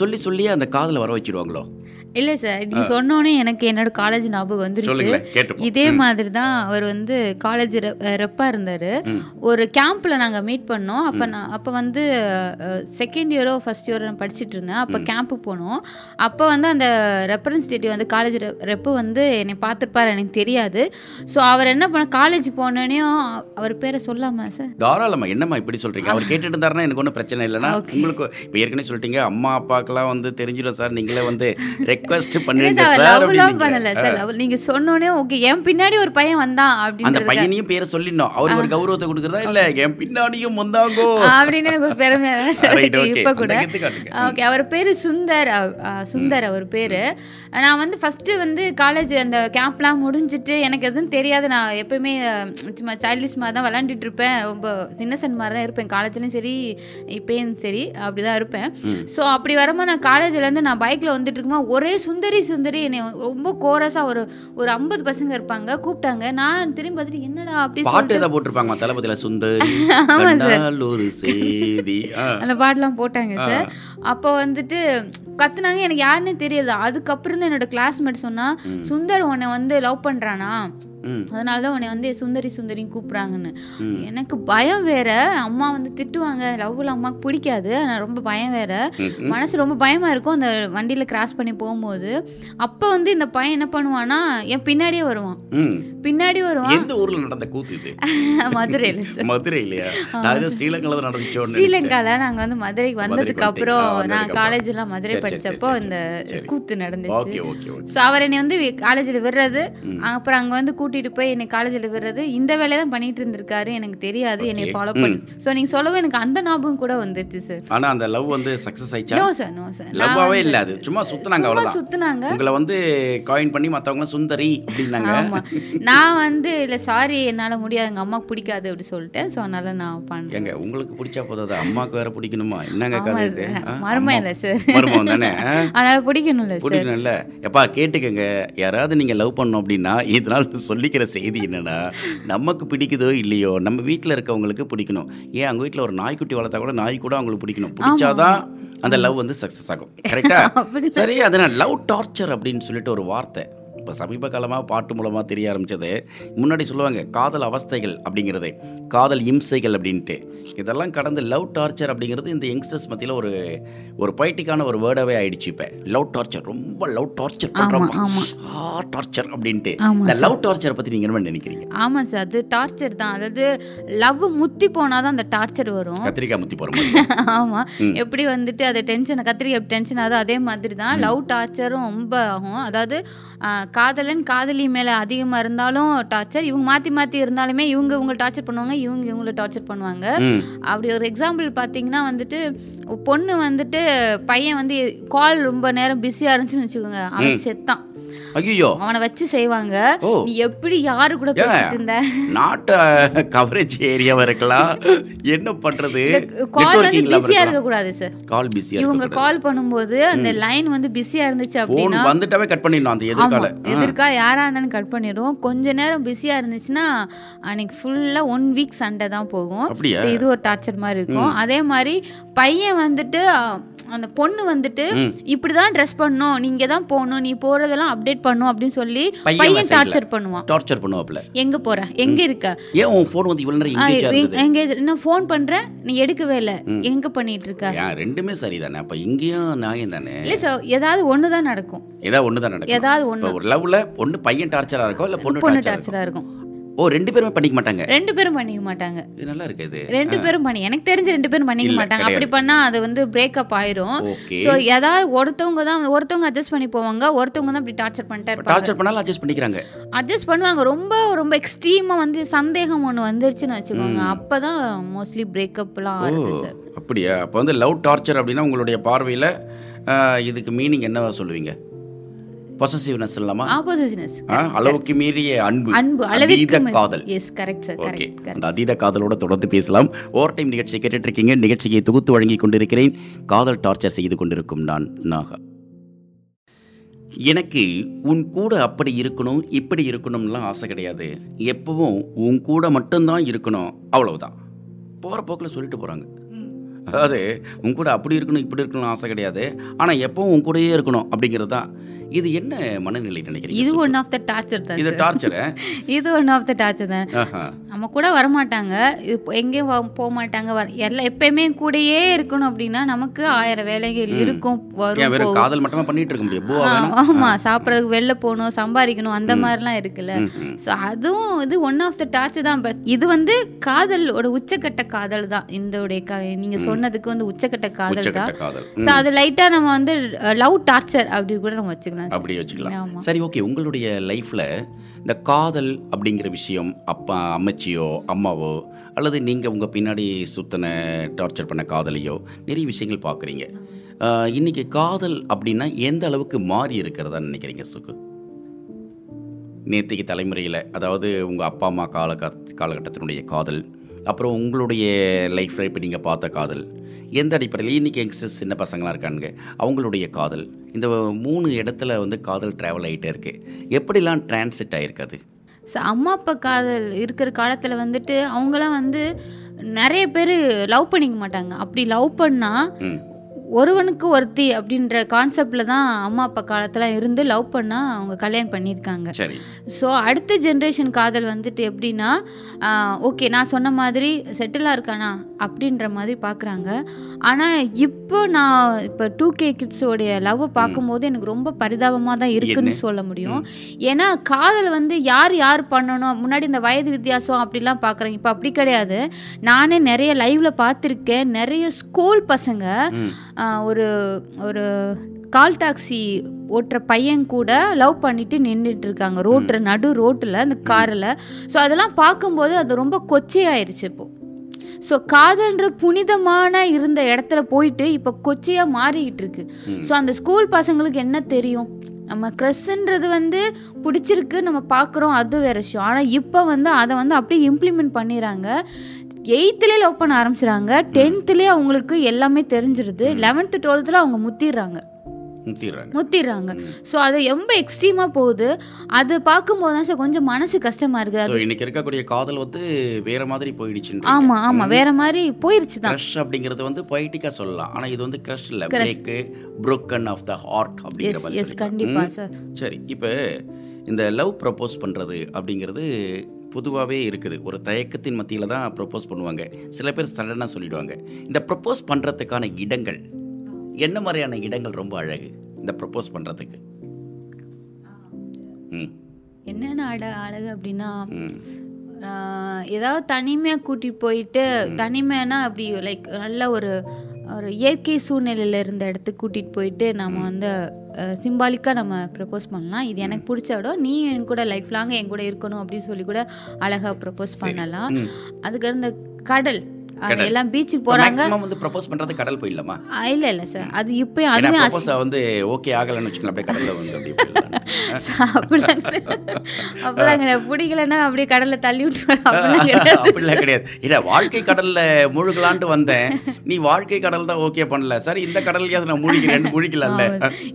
Speaker 1: சொல்லி சொல்லி அந்த காதில் வர வச்சுருவாங்களோ?
Speaker 2: இல்லை சார் நீ சொன்னோன்னே எனக்கு என்னோட காலேஜ் ஞாபகம் வந்துருச்சு. இதே மாதிரி தான் அவர் வந்து காலேஜ் ரெப்பாக இருந்தார். ஒரு கேம்பில் நாங்கள் மீட் பண்ணோம். அப்போ நான் அப்போ வந்து செகண்ட் இயரோ ஃபஸ்ட் இயரோ நான் படிச்சுட்டு இருந்தேன். அப்போ கேம்புக்கு போனோம். அப்போ வந்து அந்த ரெப்ரசன்டேட்டிவ் வந்து காலேஜ் ரெப்பு வந்து என்னை பார்த்துருப்பார் எனக்கு தெரியாது. ஸோ அவர் என்ன பண்ண காலேஜ் போனோடனையும் அவர் பேரை சொல்லாமா சார்
Speaker 1: தாராளமா என்னம்மா இப்படி சொல்றீங்க? அவர் கேட்டுட்டு இருந்தாருன்னா எனக்கு ஒன்றும் பிரச்சனை இல்லைன்னா *laughs* உங்களுக்கு இப்போ ஏற்கனவே சொல்லிட்டீங்க அம்மா அப்பாக்கெல்லாம் வந்து தெரிஞ்சிடும் சார் நீங்களே வந்து *laughs* ரெக்வஸ்ட்
Speaker 2: சார் லவ்லாம் பண்ணல
Speaker 1: அப்படின்னு
Speaker 2: சார் லவ் நீங்க சொன்னோடனே ஓகே என் பின்னாடி ஒரு பையன் வந்தான்
Speaker 1: அந்த
Speaker 2: அப்படின்றது
Speaker 1: பையனையும் பேரை சொல்லிடணும். அவருக்கு ஒரு கௌரவத்தை கொடுக்குறதா இல்ல? என் பின்னாடியும் வந்தாங்கோ.
Speaker 2: அப்படின்னு எனக்கு ஒரு பெருமையா தான் சார். இப்ப
Speaker 1: அந்த
Speaker 2: கூட. ஓகே அவர் பேரு சுந்தர் சுந்தர் அவர் பேரு. நான் வந்து ஃபர்ஸ்ட் வந்து காலேஜ் அந்த கேம்ப்லாம் முடிஞ்சிட்டு எனக்கு எதுவும் தெரியாது. நான் எப்பயுமே சும்மா சைல்டிஷ் மாதிரி தான் விளாண்டுட்டு இருப்பேன். ரொம்ப சின்னசன் மாதிரி தான் இருப்பேன். காலேஜ்லயும் சரி இப்பயும் சரி அப்படிதான் இருப்பேன். ஸோ அப்படி வரும்போது நான் காலேஜ்லேருந்து நான் பைக்கில் வந்துட்டு இருக்கும்போது ஒரே சுந்தரி சுந்தரி என்னை ரொம்ப கோரஸாக ஒரு ஒரு ஐம்பது பசங்க இருப்பாங்க கூப்பிட்டாங்க. நான் திரும்பி பார்த்துட்டு என்னடா? அப்படி
Speaker 1: பாட்டு ஏதாவது போட்டிருப்பாங்க தளபதியில? சுந்தரி *laughs*
Speaker 2: ஆமா சார்.
Speaker 1: ஒரு செய்தி.
Speaker 2: அந்த பாட்டெலாம் போட்டாங்க சார். அப்போ வந்துட்டு கத்துனாங்க. எனக்கு யாருன்னே தெரியாது. அதுக்கப்புறம் தான் என்னோட கிளாஸ்மேட் சொன்னா சுந்தர் உன்னை வந்து லவ் பண்றானா?
Speaker 1: ம்
Speaker 2: அதனால தான் உன்னை வந்து சுந்தரி சுந்தரின்னு கூப்பிட்றாங்கன்னு. எனக்கு பயம் வேற. அம்மா வந்து திட்டுவாங்க. லவ்ல அம்மாவுக்கு பிடிக்காது. ஆனால் ரொம்ப பயம் வேற. மனசு ரொம்ப பயமா இருக்கும். அந்த வண்டியில கிராஸ் பண்ணி போகும்போது. அப்போ வந்து இந்த பையன் என்ன பண்ணுவான்னா என் பின்னாடியே வருவான். பின்னாடி வருவான்.
Speaker 1: எந்த ஊர்ல நடந்த கூத்து இது? *laughs*
Speaker 2: மதுரையில் சார்
Speaker 1: மதுரை இல்லையா நான் ஏதோ ஸ்ரீலங்கால தான் நடந்துச்சோன்னு நினைச்சேன்.
Speaker 2: ஸ்ரீலங்கால நாங்க வந்து மதுரைக்கு வந்ததுக்கு. அப்புறம் நான்
Speaker 1: அப்புறம்.
Speaker 2: காலேஜ் எல்லாம் மதுரை
Speaker 1: சரி,
Speaker 2: இந்த. கூத்து நடந்துச்சு. ஸோ அவர் என்னை வந்து காலேஜில் விடுறது. அப்புறம் அங்கே வந்து கூட்டிட்டு போய் என்னை காலேஜில் விடுறது. இந்த வேலையை தான் பண்ணிட்டு இருந்திருக்காரு. எனக்கு தெரியாது. என்னை. ஃபாலோ பண்ணி. ஸோ நீங்க சொல்லவும் எனக்கு அந்த ஞாபகம் கூட வந்துருச்சு சார்
Speaker 1: ஆனா அந்த லவ் வந்து சக்சஸ் ஆயிச்சா
Speaker 2: நோ சார் நோ சார்
Speaker 1: லவ்வாவே இல்ல அது. சும்மா சுத்துனாங்க
Speaker 2: சும்மா
Speaker 1: அவ்வளவுதான்.
Speaker 2: சுத்துனாங்க.
Speaker 1: உங்களை வந்து காயின் பண்ணி மத்தவங்க சுந்தரி அப்படின்னாங்க.
Speaker 2: நான் வந்து இல்ல சாரி என்னால முடியாது. எங்க அம்மாக்கு பிடிக்காது அப்படி சொல்லிட்டேன். ஸோ அதனால நான் பண்ணேன்
Speaker 1: ஏங்க உங்களுக்கு பிடிச்சா போதாது அம்மாவுக்கு வேற பிடிக்கணுமா? என்னங்க கதை இது?
Speaker 2: மருமம் இல்லை சார்
Speaker 1: மருமகன் தானே? ஆ?
Speaker 2: அதனால பிடிக்கணும்ல
Speaker 1: பிடிக்கணும்ல. எப்பா கேட்டுக்கங்க. யாராவது நீங்கள் லவ் பண்ணோம் அப்படின்னா இதனால் சொல்லிக்கிற செய்தி என்னன்னா நமக்கு பிடிக்குதோ இல்லையோ நம்ம வீட்டில் இருக்கவங்களுக்கு பிடிக்கணும். ஏன் அவங்க வீட்டில் ஒரு நாய்க்குட்டி வளர்த்தா கூட நாய் கூட அவங்களுக்கு பிடிக்கணும். பிடிச்சாதான் அந்த லவ் வந்து சக்ஸஸ் ஆகும். கரெக்டா *laughs*
Speaker 2: அப்படி
Speaker 1: சரி அதனால் லவ் டார்ச்சர் அப்படின்னு சொல்லிட்டு ஒரு வார்த்தை. இப்போ சமீப காலமாக பாட்டு மூலமாக தெரிய ஆரம்பிச்சது. முன்னாடி சொல்லுவாங்க காதல் அவஸ்தைகள் அப்படிங்கிறது. காதல் இம்சைகள் அப்படின்ட்டு. இதெல்லாம் கடந்து லவ் டார்ச்சர் அப்படிங்கிறது இந்த யங்ஸ்டர்ஸ் மத்தியில் ஒரு ஒரு பொய்ட்டிக்கான ஒரு வேர்டாகவே ஆயிடுச்சு இப்போ. லவ் டார்ச்சர் ரொம்ப லவ் டார்ச்சர். ஆ டார்ச்சர் அப்படின்ட்டு. இந்த லவ் டார்ச்சரை பற்றி நீங்கள் என்ன நினைக்கிறீங்க?
Speaker 2: ஆமா சார். அது டார்ச்சர் தான். அதாவது லவ் முத்தி போனாதான் அந்த டார்ச்சர் வரும்.
Speaker 1: கத்திரிக்காய் முத்தி போகிற மாதிரி. *laughs*
Speaker 2: ஆமா. எப்படி வந்துட்டு அது டென்ஷன் கத்திரிக்காய் டென்ஷன் ஆகுதோ அதே மாதிரி தான் லவ் டார்ச்சரும் ரொம்ப ஆகும். அதாவது காதலன் காதலி மேல அதிகமா இருந்தாலும் டார்ச்சர் இவங்க மாத்தி மாத்தி இருந்தாலுமே இவங்க இவங்க டார்ச்சர் பண்ணுவாங்க இவங்க இவங்கள டார்ச்சர் பண்ணுவாங்க. அப்படி ஒரு எக்ஸாம்பிள் பார்த்தீங்கன்னா வந்துட்டு பொண்ணு வந்துட்டு பையன் வந்து கால் ரொம்ப நேரம் பிஸியாக இருந்துச்சுன்னு வச்சுக்கோங்க. அவன் செத்தான்
Speaker 1: ஐயோ
Speaker 2: அவனை வச்சு செய்வாங்க. நீ எப்படி யாரு கூட பேசிட்டு இருந்த?
Speaker 1: நாட்டு கவரேஜ் ஏரியாவாக இருக்கலாம். என்ன பண்ணுறது
Speaker 2: கால் வந்து பிஸியா இருக்க கூடாது சார்
Speaker 1: கால் பிஸியாக
Speaker 2: இவங்க கால் பண்ணும்போது அந்த லைன் வந்து பிஸியா இருந்துச்சு
Speaker 1: ஃபோன்
Speaker 2: அப்படின்னா
Speaker 1: வந்துட்டாவே கட் பண்ணிடணும் அந்த எதிர்கால.
Speaker 2: எதிர்க்கா யாரா இருந்தாலும் கட் பண்ணிடுவோம். கொஞ்ச நேரம் பிஸியா இருந்துச்சுன்னா அன்னைக்கு ஃபுல்லா ஒன் வீக் சண்டை தான் போகும். இது ஒரு டார்ச்சர் மாதிரி இருக்கும். அதே மாதிரி பையன் வந்துட்டு அந்த பொண்ணு வந்துட்டு. இப்படிதான் ட்ரெஸ் பண்ணணும். நீங்க தான் போகணும். நீ போறதெல்லாம் அப்டேட் பண்ணும் அப்படின்னு சொல்லி
Speaker 1: பையன்.
Speaker 2: டார்ச்சர் பண்ணுவான்.
Speaker 1: டார்ச்சர் பண்ணுவாப்ல
Speaker 2: எங்க போற? எங்க இருக்க?
Speaker 1: ஏன் உன் ஃபோன் வந்து இவ்வளோ நேரம்
Speaker 2: எங்க நான் ஃபோன் பண்றேன்? நீ எடுக்கவே இல்லை. எங்க பண்ணிட்டு இருக்க
Speaker 1: ரெண்டுமே சரிதானே? அப்போ இங்கேயும் நியாயம் தானே?
Speaker 2: இல்ல சார் ஏதாவது ஒன்று தான் நடக்கும்.
Speaker 1: ஏதாவது ஒன்று தான் நடக்கும்.
Speaker 2: ஏதாவது
Speaker 1: ஒரு லவ்ல ஒன்று பையன் டார்ச்சராக இருக்கும் இல்லை பொண்ணு
Speaker 2: பொண்ணு டார்ச்சரா இருக்கும்.
Speaker 1: ஓ ரெண்டு பேருமே பண்ணிக்க மாட்டாங்க?
Speaker 2: ரெண்டு பேரும் பண்ணிக்க மாட்டாங்க.
Speaker 1: இது நல்லா இருக்கு இது?
Speaker 2: ரெண்டு பேரும் பண்ணி எனக்கு தெரிஞ்சு ரெண்டு பேரும் பண்ணிக்க மாட்டாங்க. அப்படி பண்ணா அது வந்து பிரேக்கப் ஆயிரும். ஸோ ஏதாவது ஒருத்தவங்க தான் ஒருத்தவங்க அட்ஜஸ்ட் பண்ணி போவாங்க ஒருத்தவங்க தான் இப்படி டார்ச்சர் பண்ணிட்டே இருப்பாங்க.
Speaker 1: டார்ச்சர் பண்ணாலும் அட்ஜஸ்ட் பண்ணிக்கிறாங்க.
Speaker 2: அட்ஜஸ்ட் பண்ணுவாங்க. ரொம்ப ரொம்ப எக்ஸ்ட்ரீமா வந்து சந்தேகம் ஒன்று வந்துருச்சுன்னு வச்சுக்கோங்க. அப்பதான் மோஸ்ட்லி பிரேக்கப்லாம் ஆகுது சார்
Speaker 1: அப்படியா? அப்போ வந்து லவ் டார்ச்சர் அப்படின்னா உங்களுடைய பார்வையில் இதுக்கு மீனிங் என்னவா சொல்லுவீங்க? பொசசிவ்னஸ் இல்லாமா?
Speaker 2: ஆப்போசிஷனஸ்
Speaker 1: ஆ, அளவுக்கு மீறிய அன்பு
Speaker 2: அன்பு அளவிற்கு
Speaker 1: காதல்.
Speaker 2: எஸ் கரெக்ட் சார்
Speaker 1: ஓகே அந்த அதீத காதலோட தொடர்ந்து பேசலாம். ஓவர் டைம் நிகழ்ச்சி கேட்டுட்டு இருக்கீங்க நிகழ்ச்சியை தொகுத்து வழங்கி கொண்டிருக்கிறேன். காதல் டார்ச்சர் செய்து கொண்டிருக்கும் நான் நாகா. எனக்கு உன் கூட அப்படி இருக்கணும் இப்படி இருக்கணும்லாம் ஆசை கிடையாது. எப்பவும் உன் கூட மட்டும்தான் இருக்கணும். அவ்வளவுதான். போகிற போக்கில் சொல்லிட்டு போகிறாங்க அதாவது உன் கூட அப்படி இருக்கணும் இப்படி இருக்கணும் ஆசை கிடையாது. ஆனால் எப்பவும் உன் கூடயே இருக்கணும் அப்படிங்கிறது? தான் இது என்ன மனநிலை நினைக்கிறீங்க?
Speaker 2: இது? ஒன் ஆஃப் த டார்ச்சர் தான்
Speaker 1: இது. டார்ச்சரை *laughs*
Speaker 2: இது ஒன் ஆஃப் த டார்ச்சர் தான். நம்ம கூட வரமாட்டாங்க. எங்கேயும் போக மாட்டாங்க வர எல்லாம் எப்பயுமே கூடயே இருக்கணும் அப்படின்னா நமக்கு ஆயிரம் வேலைகள் இருக்கும் வரும்.
Speaker 1: காதல் மட்டுமா பண்ணிட்டு இருக்க முடியும்? பூவா
Speaker 2: ஆ,
Speaker 1: வேணும்
Speaker 2: ஆமா சாப்பிட்றதுக்கு வெளில போகணும் சம்பாதிக்கணும் அந்த மாதிரிலாம் இருக்குல்ல. ஸோ அதுவும் இது ஒன் ஆஃப் த டார்ச்சர் தான். பட் இது வந்து காதலோட உச்சக்கட்ட காதல் தான். இந்த உடைய க நீங்க சொன்னதுக்கு வந்து உச்சக்கட்ட காதல் தான். ஸோ அது லைட்டா நம்ம வந்து லவ் டார்ச்சர் அப்படி கூட நம்ம வச்சுக்கலாம்
Speaker 1: அப்படி வச்சுக்கலாம். சரி ஓகே உங்களுடைய லைஃப்பில் இந்த காதல் அப்படிங்கிற விஷயம் அப்பா அம்மச்சியோ அம்மாவோ அல்லது நீங்கள் உங்கள் பின்னாடி சுத்தன டார்ச்சர் பண்ண காதலையோ நிறைய விஷயங்கள் பார்க்குறீங்க. இன்னைக்கு காதல் அப்படின்னா எந்த அளவுக்கு மாறி இருக்கிறதா நினைக்கிறீங்க சுக்கு? நேத்திக்கு தலைமுறையில் அதாவது உங்கள் அப்பா அம்மா கால காலகட்டத்தினுடைய காதல் அப்புறம் உங்களுடைய லைஃப்பில் இப்போ நீங்கள் பார்த்த காதல் எந்த அடிப்படையில்? இன்றைக்கி யங்ஸ்டர்ஸ் சின்ன பசங்களாம் இருக்கானுங்க அவங்களுடைய காதல் இந்த மூணு இடத்துல வந்து காதல் ட்ராவல் ஆகிட்டே இருக்கு. எப்படிலாம் டிரான்சிட் ஆகிருக்காது
Speaker 2: ஸோ அம்மா அப்பா காதல் இருக்கிற காலத்தில் வந்துட்டு அவங்களாம் வந்து நிறைய பேர் லவ் பண்ணிக்க மாட்டாங்க. அப்படி லவ் பண்ணால் ஒருவனுக்கு ஒருத்தி அப்படின்ற கான்செப்டில் தான் அம்மா அப்பா காலத்தில் இருந்து லவ் பண்ணால் அவங்க கல்யாணம் பண்ணியிருக்காங்க. ஸோ அடுத்த ஜென்ரேஷன் காதல் வந்துட்டு எப்படின்னா ஓகே நான் சொன்ன மாதிரி செட்டிலாக இருக்கானா அப்படின்ற மாதிரி பார்க்குறாங்க. ஆனால் இப்போ நான் இப்போ டூ கே கிட்ஸோடைய லவ் பார்க்கும்போது எனக்கு ரொம்ப பரிதாபமாக தான் இருக்குன்னு சொல்ல முடியும். ஏன்னா காதல் வந்து யார் யார் பண்ணணும்? முன்னாடி இந்த வயது வித்தியாசம் அப்படிலாம் பார்க்குறாங்க இப்போ அப்படி கிடையாது. நானே நிறைய லைவ்ல பார்த்துருக்கேன். நிறைய ஸ்கூல் பசங்க ஒரு ஒரு கால் டாக்ஸி ஓட்டுற பையன் கூட லவ் பண்ணிட்டு நின்றுட்டு இருக்காங்க ரோட்டில் நடு ரோட்டில் அந்த காரில். ஸோ அதெல்லாம் பார்க்கும்போது அது ரொம்ப கொச்சையாயிருச்சு இப்போ. ஸோ காதல்ன்ற புனிதமான இருந்த இடத்துல போயிட்டு இப்போ கொச்சையாக மாறிக்கிட்டு இருக்கு. ஸோ அந்த ஸ்கூல் பசங்களுக்கு என்ன தெரியும்? நம்ம க்ரெஸ்ன்றது வந்து பிடிச்சிருக்கு நம்ம பார்க்குறோம் அது வேற விஷயம். ஆனால் இப்போ வந்து அதை வந்து அப்படியே இம்ப்ளிமெண்ட் பண்ணிடுறாங்க எயித்துலேயே லவ் பண்ண ஆரம்பிச்சிடுறாங்க டென்த்துலேயே அவங்களுக்கு எல்லாமே தெரிஞ்சிருது. லெவன்த்து டுவெல்த்தில் அவங்க முத்திடுறாங்க.
Speaker 1: முத்திடுறாங்க.
Speaker 2: முத்திடுறாங்க. ஸோ அது ரொம்ப எக்ஸ்ட்ரீமாக போகுது. அது பார்க்கும்போது தான் சார் கொஞ்சம் மனசு கஷ்டமாக இருக்குது.
Speaker 1: ஸோ
Speaker 2: அது
Speaker 1: இன்னைக்கு இருக்கக்கூடிய காதல் வந்து வேற மாதிரி போயிடுச்சு
Speaker 2: ஆமாம் ஆமாம் வேற மாதிரி போயிருச்சு தான்.
Speaker 1: க்ரஷ் அப்படிங்கிறது வந்து பொய்டிக்காக சொல்லலாம். ஆனால் இது வந்து க்ரஷ் இல்லை. Break broken of the heart அப்படிங்கிற
Speaker 2: எஸ்
Speaker 1: மாதிரி
Speaker 2: எஸ். கண்டிப்பாக. சார்
Speaker 1: சரி இப்போ இந்த லவ் ப்ரப்போஸ் பண்ணுறது அப்படிங்கிறது பொதுவாகவே இருக்குது. ஒரு தயக்கத்தின் மத்தியில் தான் ப்ரப்போஸ் பண்ணுவாங்க. சில பேர் சடனாக சொல்லிடுவாங்க. இந்த ப்ரப்போஸ் பண்ணுறதுக்கான இடங்கள் என்ன மாதிரியான இடங்கள் ரொம்ப அழகு இந்த ப்ரப்போஸ் பண்ணுறதுக்கு ம்.
Speaker 2: என்னென்ன அட அழகு அப்படின்னா ஏதாவது தனிமையாக கூட்டிட்டு போயிட்டு தனிமைனா அப்படி லைக் நல்ல ஒரு ஒரு இயற்கை சூழ்நிலையில் இருந்த இடத்துக்கு கூட்டிகிட்டு போயிட்டு நம்ம வந்து சிம்பாலிக்காக நம்ம ப்ரப்போஸ் பண்ணலாம். இது எனக்கு பிடிச்ச இடம். நீ என் கூட லைஃப் லாங் என் கூட இருக்கணும் அப்படின்னு சொல்லி கூட அழகாக ப்ரப்போஸ் பண்ணலாம். அதுக்கு இந்த கடல். எல்லாம் பீச்சுக்கு
Speaker 1: மேக்ஸிமம் வந்து ப்ரப்போஸ் பண்ணுறது கடல் போயிடலாமா?
Speaker 2: இல்லை இல்லை சார் அது
Speaker 1: ஏன்னா
Speaker 2: அதுவே
Speaker 1: வந்து ஓகே ஆகலைன்னு வச்சுக்கலாம் அப்படியே கடலில் வந்து அப்படியே
Speaker 2: பிடிக்கலன்னா அப்படியே கடலில் தள்ளி அப்படிலாம் கிடையாது. *laughs*
Speaker 1: இல்லை வாழ்க்கை கடல்ல முழுகலான்ட்டு வந்தேன். நீ வாழ்க்கை கடல் தான் ஓகே பண்ணல. சரி இந்த கடல்லையாவது நான் முழிக்கிறேன் முழிக்கலாம்ல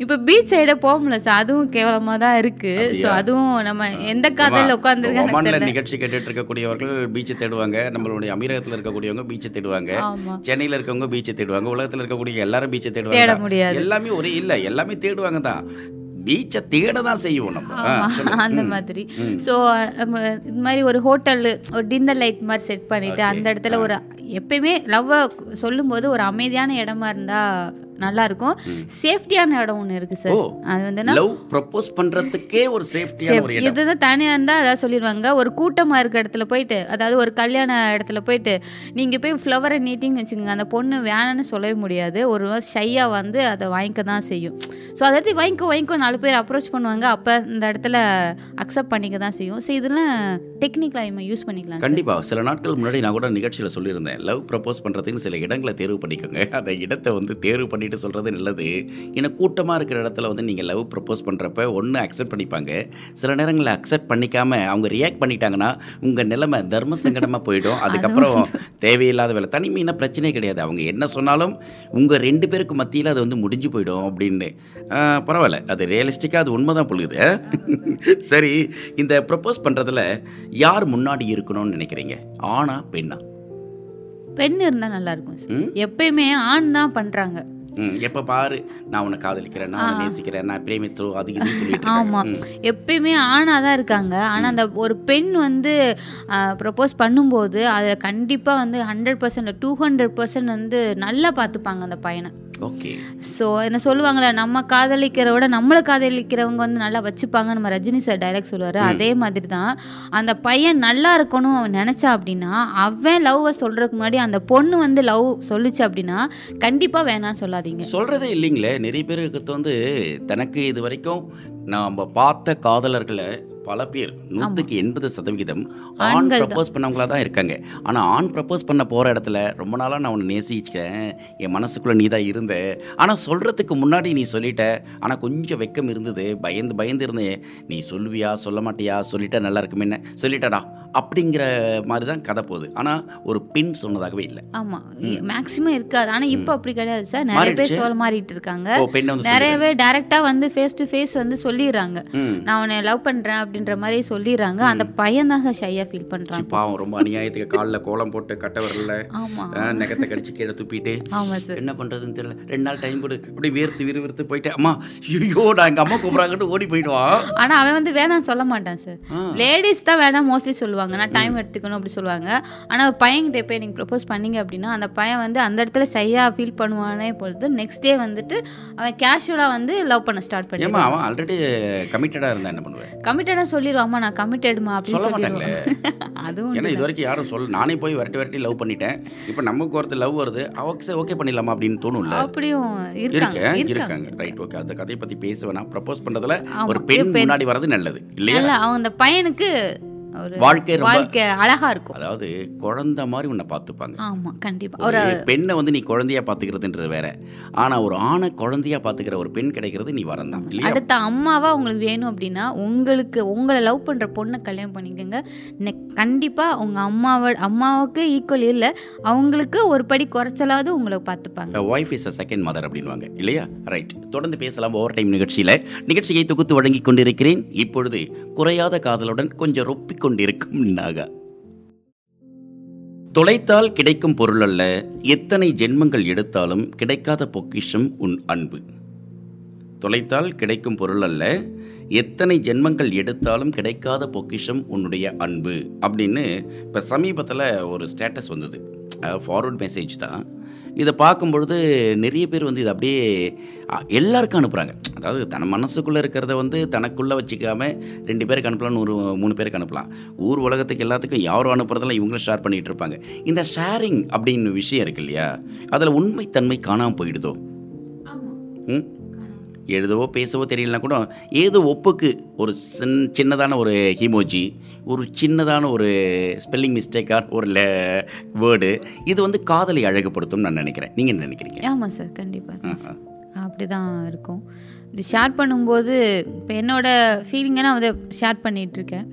Speaker 2: இப்போ பீச் சைடே போக முடியல சார் அதுவும் கேவலமாக தான் இருக்கு. ஸோ அதுவும் நம்ம எந்த காதலில் உட்காந்துருக்காங்க
Speaker 1: ஒமான்ல நிகழ்ச்சி கேட்டுட்டு இருக்கக்கூடியவர்கள் பீச்சை தேடுவாங்க. நம்மளுடைய அமீரகத்தில் இருக்கக்கூடியவங்க பீச்சை தேடுவாங்க சென்னையில் இருக்கவங்க பீச்சை தேடுவாங்க உலகத்தில் இருக்கக்கூடிய எல்லாரும் பீச்சை
Speaker 2: தேட
Speaker 1: தேடுவாங்க எல்லாமே ஒரே இல்லை எல்லாமே தேடுவாங்க தான் பீச்சை தேட தான் செய்வோம் நம்ம.
Speaker 2: அந்த. மாதிரி. ஸோ இது மாதிரி ஒரு ஹோட்டல் ஒரு டின்னர் லைட் மாதிரி செட் பண்ணிட்டு. அந்த இடத்துல ஒரு எப்பயுமே லவ்வை சொல்லும்போது ஒரு அமைதியான இடமா இருந்தா நல்லா இருக்கும் சேஃப்டியான இடம் ஒன்று இருக்கு சார். அது வந்து
Speaker 1: லவ் ப்ரப்போஸ் பண்றதுக்கே ஒரு சேஃப்டியான ஒரு இடம்.
Speaker 2: இதுதான் தனியாக இருந்தால் அதாவது சொல்லிடுவாங்க ஒரு கூட்டமாக இருக்க இடத்துல போயிட்டு அதாவது ஒரு கல்யாண இடத்துல போயிட்டு நீங்கள் போய் ஃப்ளவரை நீட்டிங்னு வச்சுக்கோங்க. அந்த பொண்ணு வேணான்னு சொல்லவே முடியாது. ஒரு ஷையாக வந்து அதை வாங்கிக்க தான் செய்யும். ஸோ அதாவது வாங்கிக்கோ வாங்கிக்கோ நாலு பேர் அப்ரோச் பண்ணுவாங்க. அப்போ இந்த இடத்துல அக்செப்ட் பண்ணிக்க தான் செய்யும். ஸோ இதெல்லாம் டெக்னிக்கலாக நம்ம யூஸ் பண்ணிக்கலாம் sir.
Speaker 1: கண்டிப்பா. சில நாட்கள் முன்னாடி நான் கூட நிகழ்ச்சியில் சொல்லியிருந்தேன். லவ் ப்ரப்போஸ் பண்ணுறதுக்கு சில இடங்களை தேர்வு பண்ணிக்கோங்க. அந்த இடத்தை வந்து தேர்வு பண்ணிட்டு சொல்லிட்டு சொல்கிறது நல்லது. ஏன்னா கூட்டமாக இருக்கிற இடத்துல வந்து நீங்கள் லவ் ப்ரப்போஸ் பண்ணுறப்ப ஒன்று அக்செப்ட் பண்ணிப்பாங்க. சில நேரங்களில் அக்செப்ட் பண்ணிக்காம அவங்க ரியாக்ட் பண்ணிட்டாங்கன்னா உங்கள் நிலைமை தர்ம சங்கடமாக போயிடும். *laughs* அதுக்கப்புறம் தேவையில்லாத வேலை. தனிமைனா பிரச்சனையே கிடையாது. அவங்க என்ன சொன்னாலும் உங்கள் ரெண்டு பேருக்கு மத்தியில் அது வந்து முடிஞ்சு போயிடும் அப்படின்னு. பரவாயில்ல. அது ரியலிஸ்டிக்காக அது உண்மை தான் பொழுது. *laughs* சரி இந்த ப்ரப்போஸ் பண்ணுறதுல யார் முன்னாடி இருக்கணும்னு நினைக்கிறீங்க? ஆணா பெண்ணா?
Speaker 2: பெண் இருந்தால் நல்லா இருக்கும் சார்.
Speaker 1: ம்?
Speaker 2: எப்பயுமே ஆண் தான் பண்ணுறாங்க
Speaker 1: எப்போ பாரு நான் உன்னை காதலிக்கிறேன் நான் நேசிக்கிறேன் நான் பிரேமித்ரோ அது இதுன்னு சொல்லிட்டு
Speaker 2: ஆமா.
Speaker 1: இருக்காங்க. ம்.
Speaker 2: எப்பயுமே ஆணாக தான் இருக்காங்க. ஆனால் அந்த ஒரு பெண் வந்து ப்ரப்போஸ் பண்ணும்போது அதை கண்டிப்பாக வந்து hundred percent two hundred percent வந்து நல்லா பார்த்துப்பாங்க அந்த பையனை.
Speaker 1: ஓகே.
Speaker 2: ஸோ என்ன சொல்லுவாங்கள்ல நம்ம காதலிக்கிறத விட நம்மளை காதலிக்கிறவங்க வந்து நல்லா வச்சுப்பாங்க நம்ம ரஜினி சார் டைலாக் சொல்லுவார். அதே மாதிரி தான் அந்த பையன் நல்லா இருக்கணும் அவன் நினச்சா அப்படின்னா அவன் லவ்வை சொல்கிறதுக்கு முன்னாடி அந்த பொண்ணு வந்து லவ் சொல்லுச்சு அப்படின்னா கண்டிப்பாக வேணாம் சொல்லாதீங்க
Speaker 1: சொல்கிறதே இல்லைங்களே நிறைய பேருக்கு வந்து தனக்கு இது வரைக்கும் நாம் பார்த்த காதலர்களை பல பேர் நூற்றுக்கு எண்பது சதவிகிதம் ஆண். ப்ரப்போஸ் பண்ணவங்களா தான் இருக்காங்க. ஆனால் ஆண் ப்ரப்போஸ் பண்ண போகிற இடத்துல ரொம்ப நாளாக நான் உன்னை நேசிக்கிறேன் என் மனசுக்குள்ளே நீ தான் இருந்த. ஆனால் சொல்கிறதுக்கு முன்னாடி நீ சொல்லிட்ட ஆனால் கொஞ்சம் வெக்கம் இருந்தது. பயந்து பயந்து இருந்தேன். நீ சொல்லுவியா சொல்ல மாட்டியா? சொல்லிட்டா நல்லா இருக்குமே சொல்லிட்டடா. அப்படிங்கிற மாதிரி தான் கதை போகுது. ஆனால் ஒரு பெண் சொன்னதாகவே இல்லை.
Speaker 2: ஆமாம் மேக்ஸிமம் இருக்காது. ஆனால் இப்போ அப்படி கிடையாது சார். நிறைய பேர்? சொல்ல மாறிட்டு இருக்காங்க.
Speaker 1: ஓ பெண்ணை வந்து
Speaker 2: நிறைய பேர் டைரெக்டாக வந்து ஃபேஸ் டு ஃபேஸ் வந்து சொல்லிடுறாங்க. நான் உன்னை லவ் பண்ணுறேன் அப்படின்ற மாதிரி சொல்லிடுறாங்க. அந்த பையன் தான் சார் ஷையாக ஃபீல்
Speaker 1: சி,
Speaker 2: பண்ணுறாங்க
Speaker 1: பாவம் ரொம்ப அநியாயத்துக்கு காலில் கோலம் போட்டு கட்ட வரல.
Speaker 2: ஆமாம்
Speaker 1: நகத்தை கடிச்சு கீழே துப்பிட்டு.
Speaker 2: ஆமாம் சார்
Speaker 1: என்ன பண்ணுறதுன்னு தெரியல. ரெண்டு நாள் டைம் கொடு அப்படி வேர்த்து விறுவிறுத்து போயிட்டு அம்மா ஐயோ நான் எங்கள் அம்மா கூப்பிட்றாங்கன்னு ஓடி போயிடுவான்.
Speaker 2: ஆனால் அவன் வந்து வேணாம் சொல்ல மாட்டான் சார். லேடிஸ் தான் வேணாம் மோஸ்ட்லி சொல்லுவாங்க. நான் டைம் எடுத்துக்கணும் அப்படி சொல்லுவாங்க. ஆனால் ஒரு பையன்கிட்ட போய் நீங்கள் ப்ரப்போஸ் பண்ணீங்க அப்படின்னா அந்த பையன் வந்து அந்த இடத்துல சையாக ஃபீல் பண்ணுவானே பொழுது நெக்ஸ்ட் டே வந்துட்டு அவன் கேஷுவலாக வந்து லவ் பண்ண ஸ்டார்ட் பண்ணிடுவான்.
Speaker 1: அவன் ஆல்ரெடி கமிட்டடாக இருந்தா என்ன பண்ணுவேன்?
Speaker 2: கமிட்டடாக சொல்லிடுவாம்மா? நான் கமிட்டடுமா அப்படின்னு
Speaker 1: சொல்ல
Speaker 2: சொல்லிடுவான் *laughs* அதுவும்
Speaker 1: ஏன்னா இது வரைக்கும் யாரும் சொல்ல நானே போய் வரட்டி வரட்டி லவ் பண்ணிட்டேன். இப்போ நமக்கு ஒருத்தர் லவ் வருது அவக்கு ஓகே பண்ணிடலாமா அப்படின்னு தோணும்ல?
Speaker 2: அப்படியும் இருக்காங்க
Speaker 1: இருக்கு
Speaker 2: இருக்காங்க.
Speaker 1: ரைட் ஓகே அந்த கதையை பற்றி பேச வேணாம். ப்ரப்போஸ் பண்ணுறதுல ஒரு பெண். முன்னாடி வர்றது நல்லது. இல்லையா?
Speaker 2: இல்ல அவன் அந்த பையனுக்கு ஒரு
Speaker 1: வாழ்க்கை
Speaker 2: வாழ்க்கை அழகா இருக்கும்.
Speaker 1: அதாவது குழந்தை மாதிரி உன்னை பார்த்துப்பாங்க.
Speaker 2: ஆமா கண்டிப்பா. ஒரு
Speaker 1: பெண்ணை வந்து நீ குழந்தையா பார்த்துக்கிறதுன்றது வேற. ஆனா ஒரு ஆணை குழந்தையா பார்த்துக்கிற ஒரு பெண் கிடைக்கிறது நீ வரந்தான்
Speaker 2: அடுத்த அம்மாவா உங்களுக்கு வேணும் அப்படின்னா உங்களுக்கு உங்களை லவ் பண்ற பொண்ணை கல்யாணம் பண்ணிக்கோங்க. கண்டிப்பா உங்க அம்மாவோட அம்மாவுக்கு ஈக்குவல் இல்லை. அவங்களுக்கு ஒரு படி குறைச்சலாவது உங்களை பார்த்துப்பாங்க.
Speaker 1: Wife is a second mother அப்படின்வாங்க இல்லையா? ரைட் தொடர்ந்து பேசலாம் ஓவர் டைம் நிகழ்ச்சியில். நிகழ்ச்சியை தொகுத்து வழங்கி கொண்டிருக்கிறேன். இப்பொழுது குறையாத காதலுடன் கொஞ்சம் ரொப்பிக் கொண்டிருக்கும் நாகா தொலைத்தால் கிடைக்கும் பொருள் அல்ல எத்தனை ஜென்மங்கள் எடுத்தாலும் கிடைக்காத பொக்கிஷம் உன் அன்பு. தொலைத்தால் கிடைக்கும் பொருள் அல்ல எத்தனை ஜென்மங்கள் எடுத்தாலும் கிடைக்காத பொக்கிஷம் உன்னுடைய அன்பு. அப்படின்னு இப்போ சமீபத்தில் ஒரு ஸ்டேட்டஸ் வந்தது. ஃபார்வர்ட் மெசேஜ் தான். இதை பார்க்கும்பொழுது நிறைய பேர் வந்து இதை அப்படியே எல்லாருக்கும் அனுப்புகிறாங்க அதாவது தன் மனசுக்குள்ளே இருக்கிறத வந்து தனக்குள்ளே வச்சுக்காம ரெண்டு பேருக்கு அனுப்பலாம் நூறு மூணு பேருக்கு அனுப்பலாம். ஊர் உலகத்துக்கு எல்லாத்துக்கும் யாரும் அனுப்புறதெல்லாம் இவங்களும் ஷேர் பண்ணிகிட்டு இருப்பாங்க. இந்த ஷேரிங் அப்படின்னு விஷயம் இருக்கு இல்லையா? அதில் உண்மைத்தன்மை காணாமல் போயிடுதோ? ம்? எழுதவோ பேசவோ தெரியலனா கூட ஏதோ ஒப்புக்கு ஒரு சின் சின்னதான ஒரு ஹிமோஜி ஒரு சின்னதான ஒரு ஸ்பெல்லிங் மிஸ்டேக்காக ஒரு வேர்டு இது வந்து காதலை அழகுபடுத்தும்னு நான் நினைக்கிறேன். நீங்கள் என்ன நினைக்கிறீங்க?
Speaker 2: ஆமா சார் கண்டிப்பா.
Speaker 1: ஆஹா.
Speaker 2: அப்படிதான் இருக்கும். இது ஷேர் பண்ணும்போது இப்போ என்னோட ஃபீலிங்கை நான் வந்து ஷேர் பண்ணிட்டு இருக்கேன்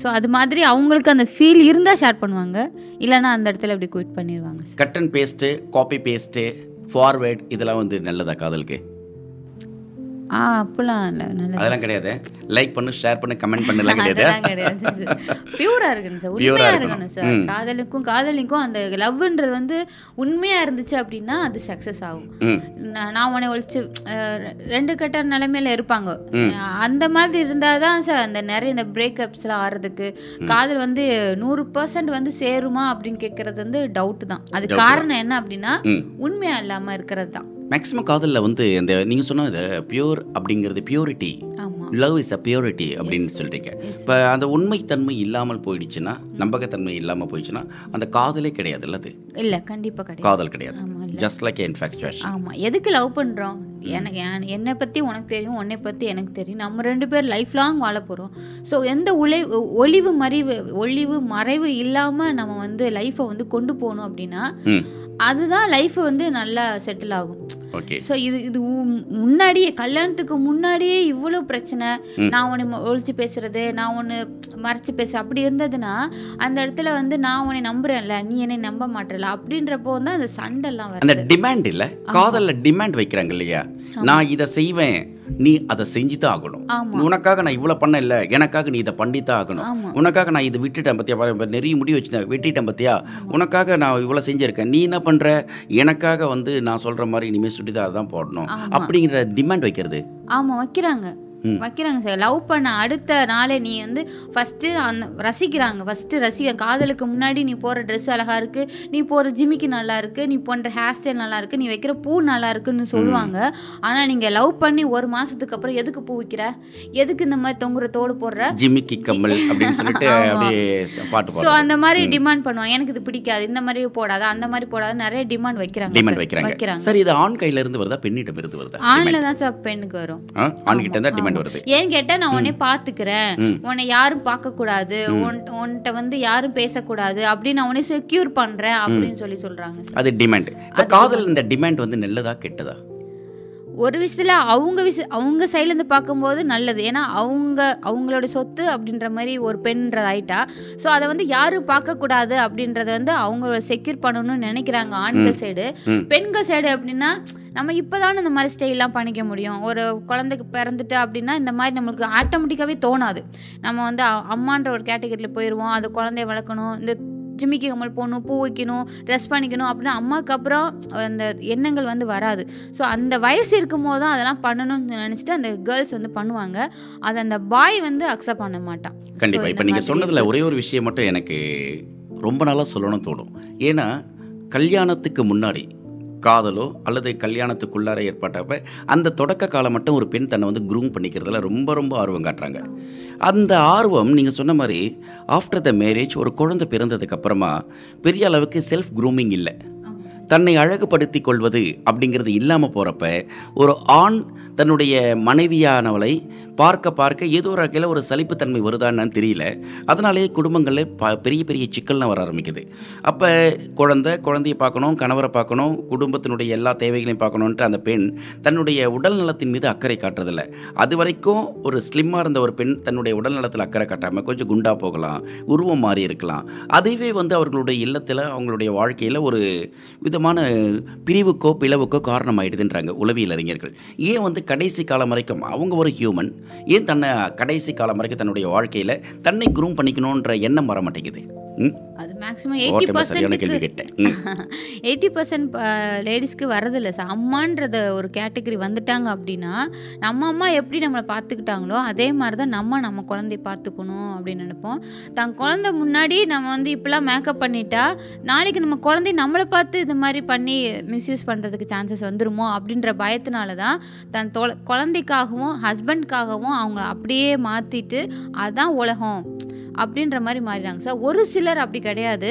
Speaker 2: ஸோ அது மாதிரி அவங்களுக்கு அந்த ஃபீல் இருந்தால் ஷேர் பண்ணுவாங்க. இல்லைன்னா அந்த இடத்துல அப்படி குவிட் பண்ணிடுவாங்க
Speaker 1: cut and paste copy paste forward இதெல்லாம் வந்து நல்லதா காதலுக்கு?
Speaker 2: ஆ அப்படிலாம் இல்லை. நல்லது.
Speaker 1: அதெல்லாம் கிடையாது. லைக் பண்ணு ஷேர் பண்ணு கமெண்ட் பண்ணலாம் கிடையாது.
Speaker 2: பியூரா இருக்கணும் சார். உண்மையா
Speaker 1: இருக்கணும்.
Speaker 2: சார். காதலுக்கும் காதலிக்கும் அந்த லவ்ன்றது வந்து உண்மையா இருந்துச்சு அப்படின்னா அது சக்சஸ் ஆகும். நான் உன்னை ஒழிச்சு ரெண்டு கட்ட நிலைமையில இருப்பாங்க. அந்த மாதிரி இருந்தாதான் சார் அந்த நிறைய இந்த பிரேக்கப்ஸ்லாம் ஆறதுக்கு. காதல் வந்து நூறு பர்சன்ட் வந்து சேருமா அப்படின்னு கேட்கறது வந்து டவுட் தான். அது காரணம் என்ன அப்படின்னா உண்மையா இல்லாம இருக்கிறது தான்.
Speaker 1: மேக்ஸிமம் காதலில் வந்து இந்த நீங்கள் சொன்ன இந்த பியூர் அப்படிங்கிறது purity love is a purity அப்படின்னு சொல்கிறீங்க. இப்போ அந்த உண்மைத்தன்மை இல்லாமல் போயிடுச்சுன்னா நம்பகத்தன்மை இல்லாமல் போயிடுச்சுன்னா அந்த காதலே கிடையாது அது?
Speaker 2: இல்ல கண்டிப்பா கிடையாது.
Speaker 1: காதல் கிடையாது.
Speaker 2: இல்ல.
Speaker 1: ஜஸ்ட் லைக் இன்ஃபேக்சுவேஷன்
Speaker 2: ஆமா. எதுக்கு லவ் பண்றோம்? எனக்கு என்- என்னை பத்தி உனக்கு தெரியும் உன்னை பத்தி எனக்கு தெரியும். நம்ம ரெண்டு பேர் லைஃப் லாங் வாழ போறோம். ஸோ எந்த உழை ஒளிவு மறைவு ஒளிவு மறைவு இல்லாம நம்ம வந்து லைஃப்பை வந்து கொண்டு போகணும் அப்படின்னா அதுதான் லைஃப் வந்து நல்லா செட்டில் ஆகும்.
Speaker 1: ஓகே
Speaker 2: ஸோ இது இது முன்னாடியே கல்யாணத்துக்கு முன்னாடியே இவ்வளோ பிரச்சனை. நான் ஒன்று ஒழிச்சு பேசுறது நான் ஒன்று மறைச்சு பேச அப்படி இருந்ததுன்னா அந்த இடத்துல வந்து நான் உன்னை நம்புறேன்ல நீ என்னை நம்ப மாட்டல அப்படின்றப்போ தான் அந்த சண்டைலாம் வருது.
Speaker 1: அந்த டிமாண்ட் இல்ல காதல்ல டிமாண்ட் வைக்கிறாங்க இல்லையா? நான் இதை செய்வேன் நீ அதை செஞ்சு தான் ஆகணும். உனக்காக நான் இவ்வளோ பண்ண இல்லை எனக்காக நீ இதை பண்ணித்தான் ஆகணும். உனக்காக நான் இதை விட்டுட்டேன் பத்தியா? பாரு, இப்ப நிறைய முடி வச்சுட்டேன் வெட்டிட்டேன் பத்தியா? உனக்காக நான் இவ்வளோ செஞ்சிருக்கேன். நீ என்ன பண்ற? எனக்காக வந்து நான் சொல்ற மாதிரி இனிமேல் சுடிதார் தான் போடணும். அப்படிங்கிற டிமாண்ட் வைக்கிறது.
Speaker 2: ஆமாம் வைக்கிறாங்க. வைக்கிறாங்க சார். லவ் பண்ண அடுத்த நாளே நீ வந்து ஃபஸ்ட்டு அந்த ரசிக்கிறாங்க. ஃபஸ்ட்டு ரசிக்க காதலுக்கு முன்னாடி நீ போகிற ட்ரெஸ் அழகா இருக்கு. நீ போகிற ஜிமிக்கி நல்லா இருக்கு. நீ பண்ணுற ஹேர் ஸ்டைல் நல்லா இருக்கு. நீ வைக்கிற பூ நல்லா இருக்குன்னு சொல்லுவாங்க. ஆனால் நீங்கள் லவ் பண்ணி ஒரு மாதத்துக்கு அப்புறம் எதுக்கு பூ வைக்கிற? எதுக்கு இந்த மாதிரி தொங்குற தோடு போடுற?
Speaker 1: ஜிமிக்கி கம்மல் அப்படின்னு சொல்லிட்டு
Speaker 2: ஸோ அந்த மாதிரி டிமாண்ட் பண்ணுவாங்க. எனக்கு இது பிடிக்காது. இந்த மாதிரி போடாத அந்த மாதிரி போடாத நிறைய டிமாண்ட் வைக்கிறாங்க
Speaker 1: டிமாண்ட். வைக்கிறாங்க. சரி இது ஆண் கையில இருந்து வருதா பெண்ணிடம் இருந்து வருதா?
Speaker 2: ஆண்ல தான் சார் பெண்ணுக்கு வரும்?
Speaker 1: ஆண் கிட்ட இருந்தா டிமாண்ட் வருது
Speaker 2: ஏன் கேட்டா நான் உன்னை பாத்துக்கிறேன். உன்னை யாரும் பார்க்க கூடாது உன் உன்கிட்ட வந்து யாரும் பேசக்கூடாது. அப்படின்னு நான் உன்னை செக்யூர் பண்றேன் அப்படின்னு சொல்லி சொல்றாங்க
Speaker 1: அது டிமாண்ட் இப்போ காதல் இந்த டிமாண்ட் வந்து நல்லதா கெட்டதா?
Speaker 2: ஒரு விஷயத்துல அவங்க விஷய அவங்க சைட்ல இருந்து பார்க்கும்போது நல்லது. ஏன்னா அவங்க அவங்களோட சொத்து அப்படின்ற மாதிரி ஒரு பெண்ன்றது ஆயிட்டா ஸோ அதை வந்து யாரும் பார்க்கக்கூடாது அப்படின்றத வந்து அவங்க செக்யூர் பண்ணணும்னு நினைக்கிறாங்க ஆண்கள் சைடு. பெண்கள் சைடு அப்படின்னா நம்ம இப்போதானே இந்த மாதிரி ஸ்டைல்லாம் பண்ணிக்க முடியும். ஒரு குழந்தைக்கு பிறந்துட்டு அப்படின்னா இந்த மாதிரி நம்மளுக்கு ஆட்டோமேட்டிக்காகவே தோணாது. நம்ம வந்து அம்மான்ற ஒரு கேட்டகரியில் போயிடுவோம் அது குழந்தைய வளர்க்கணும். இந்த ஜிமிக்கி கம்மல் போடணும் பூ வைக்கணும் ட்ரெஸ் பண்ணிக்கணும் அப்படின்னா அம்மாவுக்கு அப்புறம் அந்த எண்ணங்கள் வந்து வராது. ஸோ அந்த வயசு இருக்கும் போது தான் அதெல்லாம் பண்ணணும்னு நினச்சிட்டு அந்த கேர்ள்ஸ் வந்து பண்ணுவாங்க. அதை அந்த பாய் வந்து அக்செப்ட் பண்ண மாட்டான்.
Speaker 1: கண்டிப்பா.
Speaker 2: So,
Speaker 1: இப்போ
Speaker 2: இந்த
Speaker 1: நீங்க
Speaker 2: மாதிரி
Speaker 1: சொன்னதுல ஒரே ஒரு விஷயம் மட்டும் எனக்கு ரொம்ப நாளா சொல்லணும்னு தோணும். ஏன்னா கல்யாணத்துக்கு முன்னாடி காதலோ அல்லது கல்யாணத்துக்குள்ளார ஏற்பட்டப்ப அந்த தொடக்க காலம் மட்டும் ஒரு பெண் தன்னை வந்து க்ரூம் பண்ணிக்கிறதுல ரொம்ப ரொம்ப ஆர்வம் காட்டுறாங்க. அந்த ஆர்வம் நீங்கள் சொன்ன மாதிரி ஆஃப்டர் த மேரேஜ் ஒரு குழந்தை பிறந்ததுக்கப்புறமா பெரிய அளவுக்கு செல்ஃப் க்ரூமிங் இல்லை. தன்னை அழகுபடுத்தி கொள்வது அப்படிங்கிறது இல்லாமல் போகிறப்ப ஒரு ஆண் தன்னுடைய மனைவியானவளை பார்க்க பார்க்க ஏதோ ஒரு வகையில் ஒரு சலிப்புத்தன்மை வருதான்னு தெரியல. அதனாலேயே குடும்பங்களில் ப பெரிய பெரிய சிக்கல்லாம் வர ஆரம்பிக்குது. அப்போ குழந்தை குழந்தையை பார்க்கணும் கணவரை பார்க்கணும் குடும்பத்தினுடைய எல்லா தேவைகளையும் பார்க்கணுன்ட்டு அந்த பெண் தன்னுடைய உடல் நலத்தின் மீது அக்கறை காட்டுறதில்ல. அது வரைக்கும் ஒரு ஸ்லிம்மாக இருந்த ஒரு பெண் தன்னுடைய உடல் நலத்தில் அக்கறை காட்டாமல் கொஞ்சம் குண்டாக போகலாம் உருவம் மாறி இருக்கலாம். அதுவே வந்து அவர்களுடைய இல்லத்தில் அவங்களுடைய வாழ்க்கையில் ஒரு விதமான பிரிவுக்கோ பிளவுக்கோ காரணமாயிடுதுன்றாங்க உளவியல் அறிஞர்கள். ஏன் வந்து கடைசி காலம் வரைக்கும் அவங்க ஒரு ஹியூமன் ஏன் தன்னை கடைசி காலம் வரைக்கும் தன்னுடைய வாழ்க்கையில் தன்னை குரூம் பண்ணிக்கணுன்ற எண்ணம் வர மாட்டேங்குது
Speaker 2: அது மேக்ஸிமம் எயிட்டி
Speaker 1: ஓகே சரியான கேள்வி
Speaker 2: பர்சன்ட்
Speaker 1: கேட்டேன். ம். *laughs*
Speaker 2: எயிட்டி பர்சன்ட் லேடிஸ்க்கு வரதில்லை சார் அம்மான்றத ஒரு கேட்டகரி வந்துட்டாங்க அப்படின்னா நம்ம அம்மா எப்படி நம்மளை பார்த்துக்கிட்டாங்களோ அதே மாதிரி தான் நம்ம நம்ம குழந்தைய பார்த்துக்கணும் அப்படின்னு நினைப்போம். தன் குழந்தை முன்னாடி நம்ம வந்து இப்படிலாம் மேக்கப் பண்ணிட்டா நாளைக்கு நம்ம குழந்தை நம்மளை பார்த்து இது மாதிரி பண்ணி மிஸ்யூஸ் பண்ணுறதுக்கு சான்சஸ் வந்துருமோ அப்படின்ற பயத்தினால தான் தன் தொல குழந்தைக்காகவும் ஹஸ்பண்ட்காகவும் அவங்க அப்படியே மாற்றிட்டு அதான் உலகம். அப்படின்ற மாதிரி மாறிடுறாங்க. சார் ஒரு சிலர் அப்படி கிடையாது.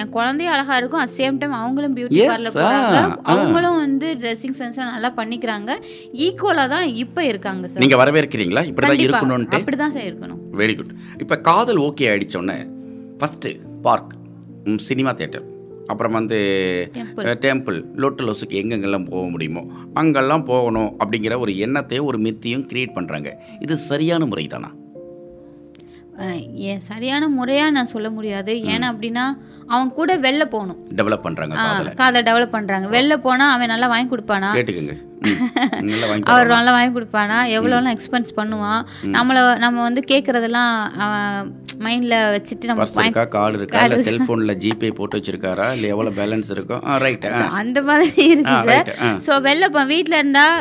Speaker 2: என் குழந்தையும் அழகா இருக்கும். அட் சேம் டைம் அவங்களும் பியூட்டி பார்லர்
Speaker 1: ஆ.
Speaker 2: அவங்களும் வந்து ட்ரெஸ்ஸிங் சென்ஸ்லாம் நல்லா பண்ணிக்கிறாங்க. ஈக்குவலா தான் இப்போ இருக்காங்க சார்
Speaker 1: நீங்கள் வரவேற்கிறீங்களா? இப்படி தான் இருக்கணும்ன்ட்டு?
Speaker 2: அப்படிதான் சார் இருக்கணும்.
Speaker 1: வெரி குட் இப்போ காதல் ஓகே ஆயிடுச்சோடனே ஃபஸ்ட்டு பார்க் சினிமா தேட்டர் அப்புறம் வந்து. டெம்பிள் லொட்டு லொசுக்கு எங்கெங்கெல்லாம் போக முடியுமோ அங்கெல்லாம் போகணும் அப்படிங்கிற ஒரு எண்ணத்தையும் ஒரு மித்தியும் கிரியேட் பண்ணுறாங்க இது சரியான முறை தானா
Speaker 2: ஏன் சரியான முறையா நான் சொல்ல முடியாது. ஏன்னா அப்படின்னா அவன் கூட வெளில போகணும்.
Speaker 1: டெவலப் பண்ணுறாங்க
Speaker 2: காதை டெவலப் பண்றாங்க. வெளில போனா அவன் நல்லா வாங்கி கொடுப்பானா?
Speaker 1: கேட்டுக்கோங்க. *laughs*
Speaker 2: அவர். நல்லா வாங்கி கொடுப்பானா? எவ்வளோலாம் எக்ஸ்பென்ஸ் பண்ணுவான்? நம்மளை நம்ம வந்து கேட்குறதெல்லாம் மைண்டில் வச்சுட்டு நம்ம
Speaker 1: இருக்கா? கால் இருக்கா? இல்லை செல்ஃபோனில் ஜிபே போட்டு வச்சிருக்காரா? இல்லை எவ்வளோ பேலன்ஸ் இருக்கும் ரைட்
Speaker 2: அந்த மாதிரி இருக்கு சார். ஸோ வெளில இப்போ வீட்டில் இருந்தால்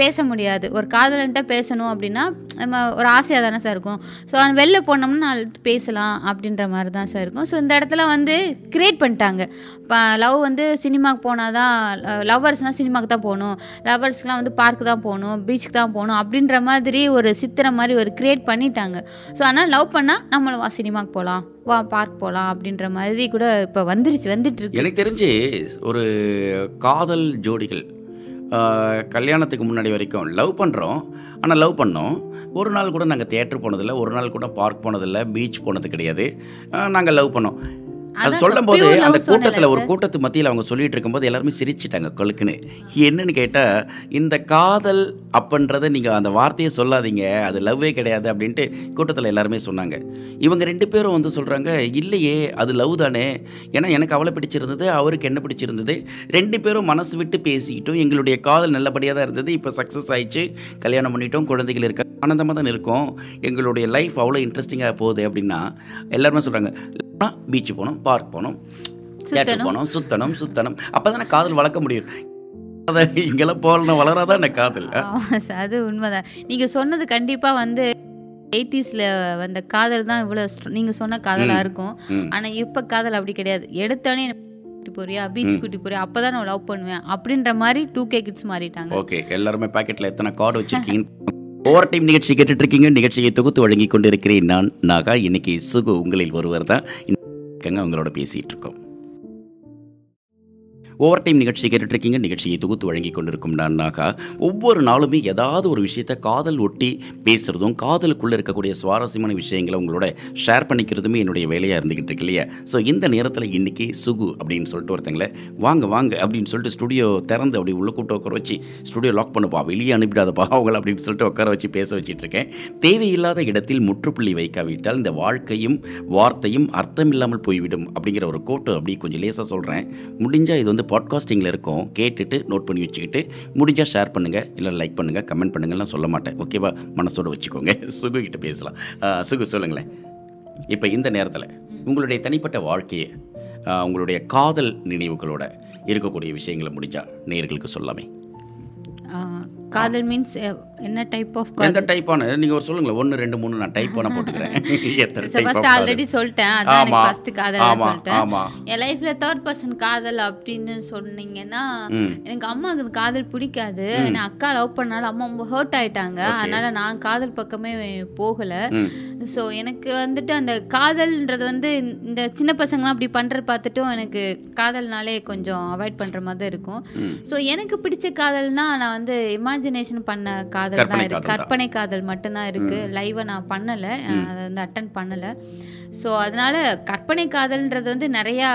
Speaker 2: பேச முடியாது ஒரு காதலன்ட்ட பேசணும் அப்படின்னா நம்ம ஒரு ஆசையாக தானே சார் இருக்கும். ஸோ அவன் வெளில போனோம்னா நான் பேசலாம் அப்படின்ற மாதிரி தான் சார் இருக்கும். ஸோ இந்த இடத்துல வந்து கிரியேட் பண்ணிட்டாங்க. இப்போ லவ் வந்து சினிமாவுக்கு போனால் தான் லவ்வர்ஸ்னால் சினிமாவுக்கு தான் போகணும். லவ்வர்ஸ்க்குலாம் வந்து பார்க்கு தான் போகணும் பீச்சுக்கு தான் போகணும் அப்படின்ற மாதிரி ஒரு சித்திரை மாதிரி ஒரு கிரியேட் பண்ணிட்டாங்க. ஸோ ஆனால் லவ் பண்ணால் நம்மளும் வா சினிமாவுக்கு போகலாம் வா பார்க் போகலாம் அப்படின்ற மாதிரி கூட இப்போ வந்துருச்சு வந்துட்டு இருக்கு.
Speaker 1: எனக்கு தெரிஞ்சு ஒரு காதல் ஜோடிகள் கல்யாணத்துக்கு முன்னாடி வரைக்கும் லவ் பண்ணுறோம் ஆனால் லவ் பண்ணோம். ஒரு நாள் கூட நாங்கள் தேட்டர் போனதில்லை ஒரு நாள் கூட பார்க் போனதில்லை பீச் போனது கிடையாது. நாங்கள் லவ் பண்ணோம். அது சொல்லும் போது அந்த கூட்டத்தில் ஒரு. கூட்டத்து மத்தியில் அவங்க சொல்லிட்டு இருக்கும்போது எல்லாருமே சிரிச்சிட்டாங்க கொழுக்குன்னு. என்னன்னு கேட்டால் இந்த காதல் அப்படின்றத நீங்கள் அந்த வார்த்தையை சொல்லாதீங்க அது லவ்வே கிடையாது அப்படின்ட்டு கூட்டத்தில் எல்லாருமே சொன்னாங்க. இவங்க ரெண்டு பேரும் வந்து சொல்கிறாங்க இல்லையே அது லவ் தானே. ஏன்னா எனக்கு அவளை பிடிச்சிருந்தது அவருக்கு என்ன பிடிச்சிருந்தது? ரெண்டு பேரும் மனசு விட்டு பேசிக்கிட்டோம். எங்களுடைய காதல் நல்லபடியாக தான் இருந்தது. இப்போ சக்ஸஸ் ஆயிடுச்சு. கல்யாணம் பண்ணிட்டோம் குழந்தைகள் இருக்க ஆனந்தமாக தான் இருக்கோம். எங்களுடைய லைஃப் அவ்வளோ இன்ட்ரெஸ்டிங்காக போகுது அப்படின்னா எல்லாருமே சொல்கிறாங்க பீச்சு போனோம் பார்க் போனோம் தேட்டர். போனோம் சுத்தணும் சுத்தணும். அப்போ தானே காதல் வளர்க்க முடியும். இங்கெல்லாம் போகலன்னா வளராதான் என்ன காதல்?
Speaker 2: அது உண்மைதான். நீங்க சொன்னது கண்டிப்பா வந்து எயிட்டிஸ்ல வந்த காதல் தான் இவ்வளவு நீங்க சொன்ன காதலா
Speaker 1: ம்.
Speaker 2: இருக்கும்.
Speaker 1: ம்.
Speaker 2: ஆனா இப்ப காதல் அப்படி கிடையாது. எடுத்தோடனே கூட்டி போறியா? பீச் கூட்டி போறியா? அப்பதான் நான் லவ் பண்ணுவேன். அப்படின்ற மாதிரி டூ கே கிட்ஸ் மாறிட்டாங்க.
Speaker 1: ஓகே எல்லாருமே பாக்கெட்டில் எத்தனை கார்டு வச்சிருக்கீங்க ஓவர் டைம் நிகழ்ச்சி கேட்டுட்ருக்கீங்க. நிகழ்ச்சியை தொகுத்து வழங்கி கொண்டிருக்கிறேன் நான் நாகா. இன்றைக்கி சுகு உங்களில் ஒருவர் தான். இருக்காங்க அவங்களோட பேசிட்டு இருக்கோம் ஓவர் டைம் நிகழ்ச்சி கேட்டுட்ருக்கீங்க நிகழ்ச்சியை தொகுத்து வழங்கி கொண்டிருக்கும் நான் நாகா. ஒவ்வொரு நாளுமே ஏதாவது ஒரு விஷயத்தை காதல் ஒட்டி பேசுகிறதும் காதலுக்குள்ளே இருக்கக்கூடிய சுவாரஸ்யமான விஷயங்களை உங்களோட ஷேர் பண்ணிக்கிறதுமே என்னுடைய வேலையாக இருந்துக்கிட்டு இருக்கு இல்லையா? ஸோ இந்த நேரத்தில் இன்னைக்கு சுகு அப்படின்னு சொல்லிட்டு ஒருத்தங்களை வாங்க வாங்க அப்படின்னு சொல்லிட்டு ஸ்டுடியோ திறந்து அப்படி உள்ள கூட்ட உட்கார வச்சு ஸ்டுடியோ லாக் பண்ணுப்பா வெளியே அனுப்பிடாதப்பா அவங்கள அப்படின்னு சொல்லிட்டு உட்கார வச்சு பேச வச்சிட்டு இருக்கேன். தேவையில்லாத இடத்தில் முற்றுப்புள்ளி வைக்காவிட்டால் இந்த வாழ்க்கையும் வார்த்தையும் அர்த்தமில்லாமல் போய்விடும் அப்படிங்கிற ஒரு கோட்டு அப்படி கொஞ்சம் லேசாக சொல்கிறேன் முடிஞ்சால் இது வந்து பாட்காஸ்டிங்கில் இருக்கும் கேட்டுட்டு நோட் பண்ணி வச்சுக்கிட்டு முடிஞ்சால் ஷேர் பண்ணுங்கள் இல்லை லைக் பண்ணுங்கள் கமெண்ட் பண்ணுங்கள்லாம் சொல்ல மாட்டேன். ஓகேவா மனசோடு வச்சுக்கோங்க. *laughs* சுகு கிட்ட பேசலாம். சுகு சொல்லுங்களேன். இப்போ இந்த நேரத்தில் உங்களுடைய தனிப்பட்ட வாழ்க்கையை உங்களுடைய காதல் நினைவுகளோட இருக்கக்கூடிய விஷயங்களை முடிஞ்சால் நேர்களுக்கு சொல்லாமே.
Speaker 2: காதல் மீன்ஸ் என்ன டைப் ஆஃப்
Speaker 1: எந்த
Speaker 2: காதல்?
Speaker 1: டைப்பான நீங்கள் ஒரு சொல்லுங்களேன். ஒன்று ரெண்டு மூணு நான் டைப் பண்ண போட்டுக்கிறேன். *laughs* எத்தனை காதல்?
Speaker 2: ஆல்ரெடி சொல்லிட்டேன். அதான் எனக்கு. ஃபர்ஸ்ட் காதல் சொல்லிட்டேன்.
Speaker 1: ஆமா.
Speaker 2: என் லைஃப்ல தேர்ட் பர்சன் காதல் அப்படின்னு சொன்னீங்கன்னா எனக்கு அம்மாவுக்கு காதல் பிடிக்காது. நான் அக்கா லவ் பண்ணாலும் அம்மா ரொம்ப ஹர்ட் ஆயிட்டாங்க. அதனால நான் காதல் பக்கமே போகல. ஸோ எனக்கு வந்துட்டு அந்த காதல்ன்றது வந்து இந்த சின்ன பசங்களாம் அப்படி பண்ணுறது பார்த்துட்டும் எனக்கு காதல்னாலே கொஞ்சம் அவாய்ட் பண்ணுற மாதிரி இருக்கும். ஸோ எனக்கு பிடிச்ச காதல்னா நான் வந்து இமேஜினேஷன் பண்ண காதல் தான் இருக்கு.
Speaker 1: காதல் தான்.
Speaker 2: கற்பனை காதல் மட்டும்தான் இருக்கு. லைவை நான் பண்ணலை. அதை வந்து அட்டன் பண்ணலை. ஸோ அதனால கற்பனை காதல்ன்றது வந்து நிறையா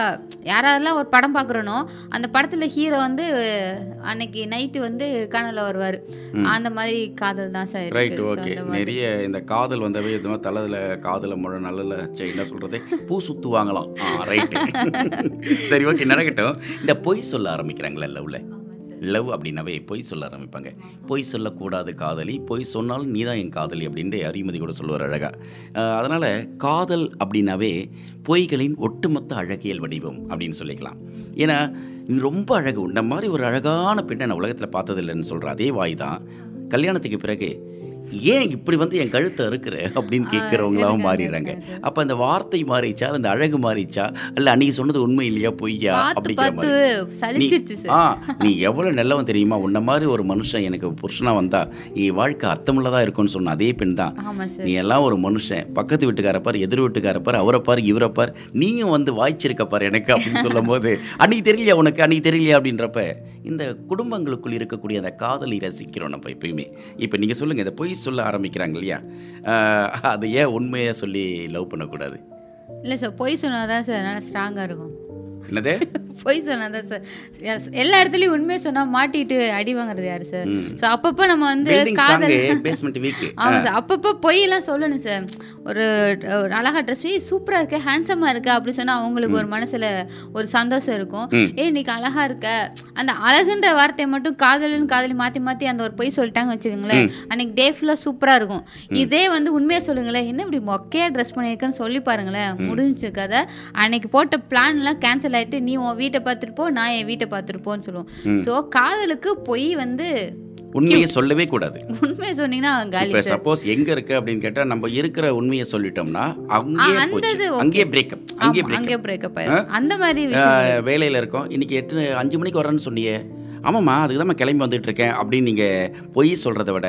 Speaker 2: யாரெல்லாம் ஒரு படம் பார்க்குறனோ அந்த படத்தில் ஹீரோ வந்து அன்னைக்கு நைட்டு வந்து கனவுல வருவார். அந்த மாதிரி காதல் தான் சார்
Speaker 1: ரைட் ஓகே. நிறைய இந்த காதல் வந்தவே மாதிரி தலையில் காதில் முழ நல்ல என்ன சொல்கிறது பூ சுற்றுவாங்களாம் ரைட்டு *laughs* சரி ஓகே நடக்கட்டும். இந்த பொய் சொல்ல ஆரம்பிக்கிறாங்களே
Speaker 2: சார்
Speaker 1: லவ் அப்படின்னாவே பொய் சொல்ல ஆரம்பிப்பாங்க. பொய் சொல்லக்கூடாது காதலி பொய் சொன்னாலும் நீ தான் என் காதலி அப்படின்ட்டு அறிமதி கூட சொல்லுவார் அழகாக அதனால் காதல் அப்படின்னாவே பொய்களின் ஒட்டுமொத்த அழகியல் வடிவம் அப்படின்னு சொல்லிக்கலாம். ஏன்னா நீ ரொம்ப அழகு உன்ன மாதிரி ஒரு அழகான பெண்ணை நான் உலகத்தில் பார்த்ததில்லைன்னு சொல்கிற அதே வாய் தான். கல்யாணத்துக்கு பிறகு ஏன் இப்படி வந்து என் கழுத்தை இருக்கிற அப்படின்னு கேட்குறவங்களாவும் மாறிடுறாங்க. அப்போ அந்த வார்த்தை மாறிச்சா அந்த அழகு மாறிச்சா இல்லை அன்னைக்கு சொன்னது உண்மை இல்லையா பொய்யா அப்படிங்கிற மாதிரி. ஆ நீ எவ்வளோ நல்லவன் தெரியுமா? உன்ன மாதிரி ஒரு மனுஷன் எனக்கு புருஷனா வந்தா என் வாழ்க்கை அர்த்தமுள்ளதா இருக்கும்னு சொன்ன அதே பெண் தான். நீ எல்லாம் ஒரு மனுஷன். பக்கத்து வீட்டுக்கார பார் எதிர் வீட்டுக்கார பார் அவரை பார் இவரை பார் நீயும் வந்து வாய்ச்சிருக்க பார் எனக்கு அப்படின்னு சொல்லும்போது அன்னைக்கு தெரியலையா உனக்கு? அன்னைக்கு தெரியலையா அப்படின்றப்ப இந்த குடும்பங்களுக்குள் இருக்கக்கூடிய அந்த காதலை ரசிக்கிறோம் நம்ம எப்பயுமே. இப்போ நீங்கள் சொல்லுங்கள் இந்த பொய் சொல்ல ஆரம்பிக்கிறாங்க இல்லையா? அது ஏன் உண்மையாக சொல்லி லவ் பண்ணக்கூடாது?
Speaker 2: இல்லை சார் பொய் சொன்னாதான் சார் நல்லா ஸ்ட்ராங்காக இருக்கும்.
Speaker 1: என்னது?
Speaker 2: பொய் சொன்னாதான் சார் Yes, எல்லா இடத்துலையும் உண்மையை சொன்னால் மாட்டிட்டு அடி வாங்குறது யாரு சார். ஸோ அப்பப்போ நம்ம வந்து காதல் ஆமாம் சார் அப்பப்போ பொய்யெல்லாம் சொல்லணும் சார் ஒரு அழகா ட்ரெஸ் சூப்பராக இருக்க ஹேண்ட்ஸமாக இருக்க அப்படி சொன்னால் அவங்களுக்கு ஒரு மனசில் ஒரு சந்தோஷம் இருக்கும். ஏய் இன்னைக்கு அழகா இருக்க. அந்த அழகுன்ற வார்த்தையை மட்டும் காதலுன்னு காதலி மாற்றி மாற்றி அந்த ஒரு பொய் சொல்லிட்டாங்க வச்சுக்கோங்களேன் அன்னைக்கு டே ஃபுல்லாக சூப்பராக இருக்கும். இதே வந்து உண்மையை சொல்லுங்களேன். என்ன இப்படி மொக்கையாக ட்ரெஸ் பண்ணியிருக்கேன்னு சொல்லி பாருங்களேன். முடிஞ்சு கதை. அன்னைக்கு போட்ட பிளான்லாம் கேன்சல் ஆயிட்டு நீ உன் வீட்டை பார்த்துட்டு போ நான் என் வீட்டை பார்த்துட்டு போன்னு சொல்லுவோம் ஸோ காதலுக்கு பொய் வந்து
Speaker 1: உண்மையை சொல்லவே கூடாது.
Speaker 2: உண்மையை சொன்னீங்கன்னா காலி
Speaker 1: சப்போஸ் எங்க இருக்கு அப்படின்னு கேட்டா நம்ம இருக்கிற உண்மையை சொல்லிட்டோம்னா அங்கேயே. அங்கேயே பிரேக்கப் அங்கேயே பிரேக்கப்
Speaker 2: அந்த மாதிரி
Speaker 1: வேலையில் இருக்கோம். இன்னைக்கு எட்டு அஞ்சு மணிக்கு வரேன்னு சொன்னியே. ஆமாம்மா அதுக்கு தான் கிளம்பி வந்துட்டு இருக்கேன் அப்படின்னு நீங்கள் பொய் சொல்கிறத விட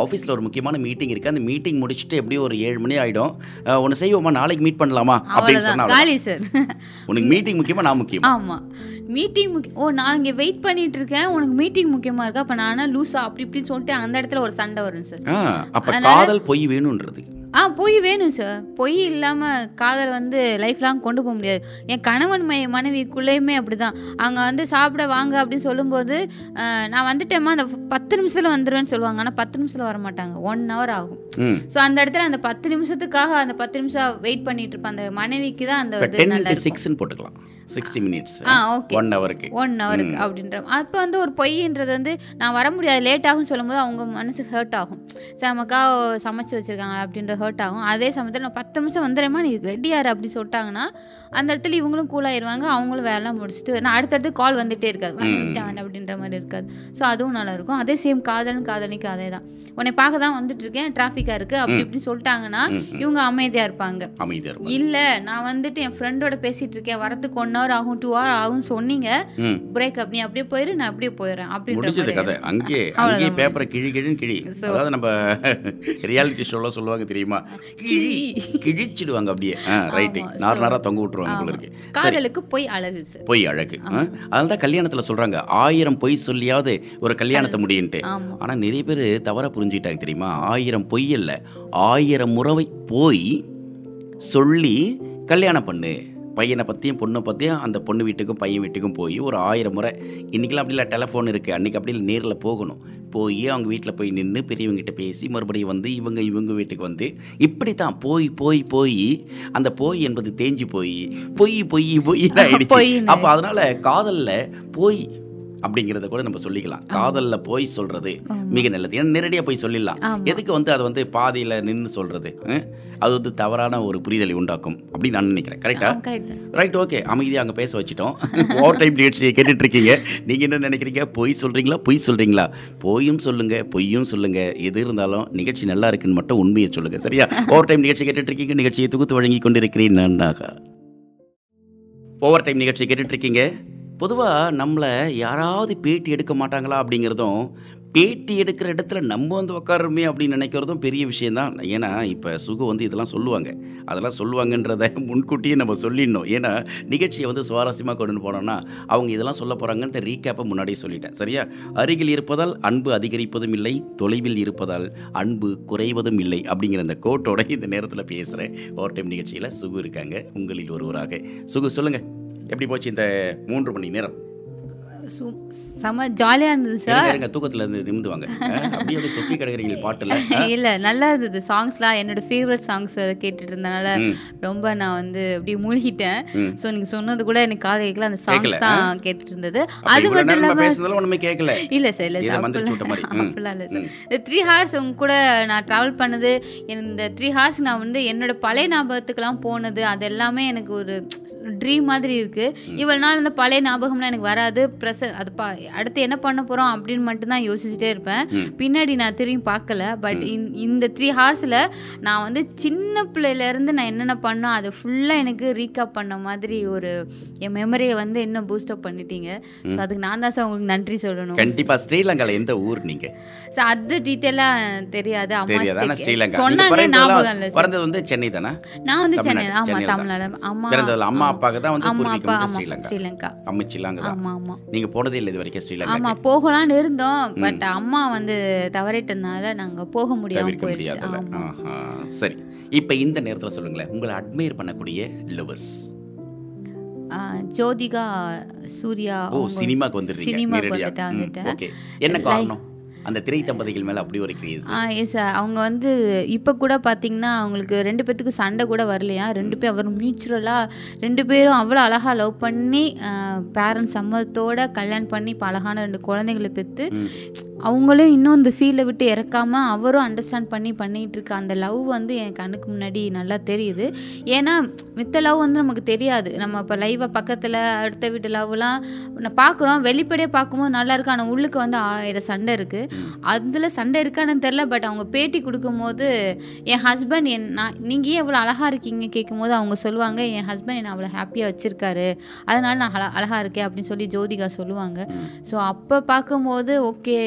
Speaker 1: ஆஃபீஸில் ஒரு முக்கியமான மீட்டிங் இருக்குது அந்த மீட்டிங் முடிச்சுட்டு எப்படியும் ஒரு ஏழு மணி ஆகிடும் ஒன்று செய்வோமா நாளைக்கு மீட் பண்ணலாமா அப்படின்னு சொன்னா உனக்கு மீட்டிங் முக்கியமா நான் முக்கியமா?
Speaker 2: ஆமா. மீட்டிங் முக்கியம் ஓ நான் இங்கே வெயிட் பண்ணிட்டு இருக்கேன் உனக்கு மீட்டிங் முக்கியமா இருக்கா? அப்போ நானா லூஸா அப்படி இப்படின்னு சொல்லிட்டு அந்த இடத்துல ஒரு சண்டை வரும் சார்.
Speaker 1: அப்போ காதல் பொய் வேணுன்றது
Speaker 2: ஆ பொய் வேணும் சார் பொய் இல்லாமல் காதல் வந்து லைஃப் லாங் கொண்டு போக முடியாது. என் கணவன் மை மனைவிக்குள்ளேயுமே அப்படி தான் அங்கே வந்து சாப்பிட வாங்க அப்படின்னு சொல்லும்போது நான் வந்துட்டேம்மா அந்த பத்து நிமிஷத்தில் வந்துடுவேன்னு சொல்லுவாங்க. ஆனால் பத்து நிமிஷத்தில் வர மாட்டாங்க ஒன் ஹவர் ஆகும் ஸோ அந்த இடத்துல அந்த பத்து நிமிஷத்துக்காக அந்த பத்து நிமிஷம் வெயிட் பண்ணிட்டு இருப்பேன். அந்த மனைவிக்கு தான் அந்த இது நல்லா
Speaker 1: போட்டுக்கலாம். சிக்ஸ்டி மினிட்ஸ்
Speaker 2: ஆ ஓகே
Speaker 1: ஒன் ஹவருக்கு
Speaker 2: ஒன் ஹவருக்கு அப்படின்ற அப்போ வந்து ஒரு பொய்ன்றது வந்து நான் வர முடியாது லேட் ஆகும் சொல்லும்போது அவங்க மனசு ஹர்ட் ஆகும். சரி நமக்காக சமைச்சு வச்சிருக்காங்க அப்படின்ற ஹர்ட் ஆகும். அதே சமயத்தில் நான் பத்து நிமிஷம் வந்துடுறேம்மா நீ ரெடியாரு அப்படி சொல்லிட்டாங்கன்னா அந்த இடத்துல இவங்களும் கூலாயிருவாங்க அவங்களும் வேலை முடிச்சுட்டு நான் அடுத்தடுத்து கால் வந்துட்டே இருக்காது. வந்துட்டேன் வந்து அப்படின்ற மாதிரி இருக்காது. ஸோ அதுவும் நல்லா இருக்கும். அதே சேம் காதலும் காதலிக்கு அதே தான். உன்னை பார்க்க தான் வந்துட்டு இருக்கேன் டிராஃபிக்காக இருக்குது அப்படி இப்படி சொல்லிட்டாங்கன்னா இவங்க அமைதியாக இருப்பாங்க.
Speaker 1: அமைதியாக
Speaker 2: இல்லை நான் வந்துட்டு என் ஃப்ரெண்டோட பேசிட்டு இருக்கேன் வரதுக்கு ஒன் ஹவர் ஆகும் டூ ஹவர் ஆகும் சொன்னீங்க.
Speaker 1: ம்.
Speaker 2: பிரேக்கப் நீ அப்படியே போயிரு நான் அப்படியே போயிடுறேன் அப்படின்ற
Speaker 1: கதை. அங்கேயே அங்கேயே பேப்பரை கிழி கிழின்னு கிழி. அதாவது நம்ம *laughs* ரியாலிட்டி ஷோலாம் சொல்லுவாங்க தெரியுமா? கிழி. கிழிச்சிடுவாங்க அப்படியே. ரைட்டு நார் நாரா தொங்க விட்டுருவாங்க இருக்கு
Speaker 2: காதலுக்கு போய் அழகு
Speaker 1: பொய் அழகு. அதனால தான் கல்யாணத்தில் சொல்கிறாங்க ஆயிரம் பொய் சொல்லியாவது ஒரு கல்யாணத்தை முடியுன்ட்டு. ஆனால் நிறைய பேர் தவறாக புரிஞ்சுக்கிட்டாங்க தெரியுமா? ஆயிரம் பொய் இல்லை. ஆயிரம் முறை போய் சொல்லி கல்யாணம் பண்ணு. பையனை பற்றியும் பொண்ணை பற்றியும் அந்த பொண்ணு வீட்டுக்கும் பையன் வீட்டுக்கும் போய் ஒரு ஆயிரம் முறை இன்றைக்கெல்லாம் அப்படி இல்லை டெலஃபோன் இருக்குது அன்றைக்கி அப்படி இல்லை நேரில் போகணும். போய் அவங்க வீட்டில் போய் நின்று பெரியவங்ககிட்ட பேசி மறுபடியும் வந்து இவங்க இவங்க வீட்டுக்கு வந்து இப்படி தான் போய் போய் போய் அந்த போய் என்பது தேஞ்சு போய் பொய் பொய் பொய்
Speaker 2: பொய்ன்னு. *laughs*
Speaker 1: அப்போ அதனால் காதலில் போய் அப்படிங்கிறத கூட நம்ம சொல்லிக்கலாம். காதல்ல போய் சொல்றது மிக நல்லது. ஏன்னா நேரடியாக போய் சொல்லிடலாம். எதுக்கு வந்து அதை வந்து பாதியில் நின்று சொல்றது? அஹ்? அது வந்து தவறான ஒரு புரிதலை உண்டாக்கும் அப்படின்னு நான் நினைக்கிறேன். கரெக்டா
Speaker 2: கரெக்ட் தான்
Speaker 1: ரைட் ஓகே அமைதியாக அங்கே பேச வச்சிட்டோம். ஓவர் *laughs* டைம் நிகழ்ச்சியை கேட்டுட்டு இருக்கீங்க நீங்கள் என்ன நினைக்கிறீங்க? பொய் சொல்கிறீங்களா பொய் சொல்கிறீங்களா பொய்யும் சொல்லுங்க பொய்யும் சொல்லுங்க. எது இருந்தாலும் நிகழ்ச்சி நல்லா இருக்குன்னு மட்டும் உண்மையை சொல்லுங்க. சரியா? ஓவர் டைம் நிகழ்ச்சி கேட்டுட்டு இருக்கீங்க நிகழ்ச்சியை தொகுத்து வழங்கி கொண்டிருக்கிறேன். நன்னாக ஓவர் டைம் நிகழ்ச்சி கேட்டுட்டு இருக்கீங்க பொதுவாக நம்மளை யாராவது பேட்டி எடுக்க மாட்டாங்களா அப்படிங்கிறதும் பேட்டி எடுக்கிற இடத்துல நம்ம வந்து உட்காருமே அப்படின்னு நினைக்கிறதும் பெரிய விஷயந்தான் ஏன்னா இப்போ சுகு வந்து இதெல்லாம் சொல்லுவாங்க. அதெல்லாம் சொல்லுவாங்கன்றத *laughs* முன்கூட்டியே நம்ம சொல்லிடணும். ஏன்னா நிகழ்ச்சியை வந்து சுவாரஸ்யமாக கொண்டு போனோம்னா அவங்க இதெல்லாம் சொல்ல போகிறாங்கன்னு ரீகேப்பை முன்னாடியே சொல்லிட்டேன். சரியா? அருகில் இருப்பதால் அன்பு அதிகரிப்பதும் இல்லை தொலைவில் இருப்பதால் அன்பு குறைவதும் இல்லை அப்படிங்கிற அந்த கோட்டோட இந்த நேரத்தில் பேசுகிறேன் ஓவர் டைம் நிகழ்ச்சியில் சுகு இருக்காங்க. உங்களில் ஒருவராக. சுகு சொல்லுங்கள் எப்படி போச்சு இந்த மூன்று மணி நேரம்?
Speaker 2: செம ஜாலியாக இருந்தது சார்
Speaker 1: இருங்க, தூக்கத்துல இருந்து நிமிந்துவாங்க. அப்படியே அப்படியே சொக்கி கிடக்குறீங்க பாட்டில்.
Speaker 2: இல்லை நல்லா இருந்தது. சாங்ஸ்லாம் என்னோட ஃபேவரட் சாங்ஸ் கேட்டுட்டு இருந்தனால. ரொம்ப நான் வந்து அப்படியே மூழ்கிட்டேன். ஸோ நீங்கள் சொன்னது கூட எனக்கு காது கேட்கல. அந்த சாங்ஸ் தான் கேட்டுட்டு இருந்தது அது மட்டும் இல்லாமல்
Speaker 1: ஒண்ணுமே கேட்கல.
Speaker 2: இல்லை சார் இல்லை சார். அப்படிலாம் இல்லை சார் இந்த த்ரீ ஹார்ஸ் உங்க கூட நான் ட்ராவல் பண்ணது இந்த த்ரீ ஹார்ஸ் நான் வந்து என்னோட பழைய ஞாபகத்துக்கெல்லாம் போனது அது எல்லாமே எனக்கு ஒரு ட்ரீம் மாதிரி இருக்கு. இவ்வளவு நாள் இந்த பழைய ஞாபகம்லாம் எனக்கு வராது. ப்ரெஸ் அது பா அடுத்து என்ன பண்ண போறோம் அப்படின்னு மட்டும்தான் யோசிச்சுட்டே இருப்பேன். பின்னாடி நான் திரும்பி பார்க்கல. பட் இந்த த்ரீ ஹார்ஸில் நான் வந்து சின்ன பிள்ளையிலேருந்து நான் என்னென்ன பண்ணோம் அதை ஃபுல்லாக எனக்கு ரீகாப் பண்ண மாதிரி ஒரு என் மெமரியை வந்து இன்னும் பூஸ்டப் பண்ணிட்டீங்க. ஸோ அதுக்கு நான் தான் சார் உங்களுக்கு நன்றி சொல்லணும்.
Speaker 1: கண்டிப்பா. ஸ்ரீலங்கால எந்த ஊர் நீங்க?
Speaker 2: ஸோ அது டீட்டெயிலாக தெரியாது. அம்மா
Speaker 1: ஸ்ரீலங்கா.
Speaker 2: சொன்னாங்க ஞாபகம் இல்லை சார்
Speaker 1: பிறந்தது வந்து சென்னை தானே?
Speaker 2: நான் வந்து சென்னை ஆமா. தமிழ்நாடு. அம்மா
Speaker 1: அம்மா அப்பாவுக்கு தான் வந்து
Speaker 2: அம்மா அப்பா
Speaker 1: வந்து
Speaker 2: ஆமா
Speaker 1: ஸ்ரீலங்கா.
Speaker 2: ஸ்ரீலங்கா.
Speaker 1: அமைச்சிலாங்க
Speaker 2: ஆமா ஆமா.
Speaker 1: நீங்க போனதே இல்லை இது வரைக்கும். ஸ்ரீலங்கா
Speaker 2: ஆமா போகலாம்னு இருந்தோம் பட் அம்மா வந்து தவறிட்டனால நாங்க போக முடியாம போயிடுச்சு.
Speaker 1: சரி. இப்போ இந்த நேரத்துல சொல்லுங்களேன் உங்களை அட்மையர் பண்ணக்கூடிய லவர்ஸ்
Speaker 2: ஜோதிகா சூர்யா
Speaker 1: ஓ சினிமாக்கு வந்துடுறீங்க
Speaker 2: சினிமாக்கு
Speaker 1: நேரடியா.
Speaker 2: வந்துட்டா
Speaker 1: ம்,
Speaker 2: வந்துட்டேன்
Speaker 1: என்ன காரணம்? அந்த திரை தம்பதிகள் மேல அப்படி ஒரு கிரேஸ்
Speaker 2: ஆ எஸ் அவங்க வந்து இப்போ கூட பார்த்தீங்கன்னா அவங்களுக்கு ரெண்டு பேத்துக்கு சண்டை கூட வரலையா? ரெண்டு பேர் அவர் மியூச்சுவலாக ரெண்டு பேரும் அவ்வளோ அழகாக லவ் பண்ணி பேரண்ட்ஸ் சம்மதத்தோட கல்யாணம் பண்ணி இப்போ அழகான ரெண்டு குழந்தைகளை பெற்று அவங்களும் இன்னும் இந்த ஃபீல்டை விட்டு இறக்காம அவரும் அண்டர்ஸ்டாண்ட் பண்ணி பண்ணிட்டு இருக்க அந்த லவ் வந்து என் கண்ணுக்கு முன்னாடி நல்லா தெரியுது. ஏன்னா மித்த லவ் வந்து நமக்கு தெரியாது. நம்ம இப்போ லைவாக பக்கத்தில் அடுத்த வீட்டு லவ்லாம் நான் பார்க்குறோம் வெளிப்படையாக பார்க்கும்போது நல்லா இருக்கு. ஆனால் உள்ளுக்கு வந்து ஆயிரம் சண்டை இருக்குது அதில் சண்டை இருக்கான்னு தெரில பட் அவங்க பேட்டி கொடுக்கும்போது என் ஹஸ்பண்ட் என் நான் நீங்கள் ஏன் இவ்வளோ அழகாக இருக்கீங்க கேட்கும்போது அவங்க சொல்லுவாங்க என் ஹஸ்பண்ட் என்னை அவ்வளோ ஹாப்பியாக வச்சுருக்காரு. அதனால நான் அழ அழகாக இருக்கேன். அப்படின்னு சொல்லி ஜோதிகா சொல்லுவாங்க. ஸோ அப்போ பார்க்கும்போது ஓகே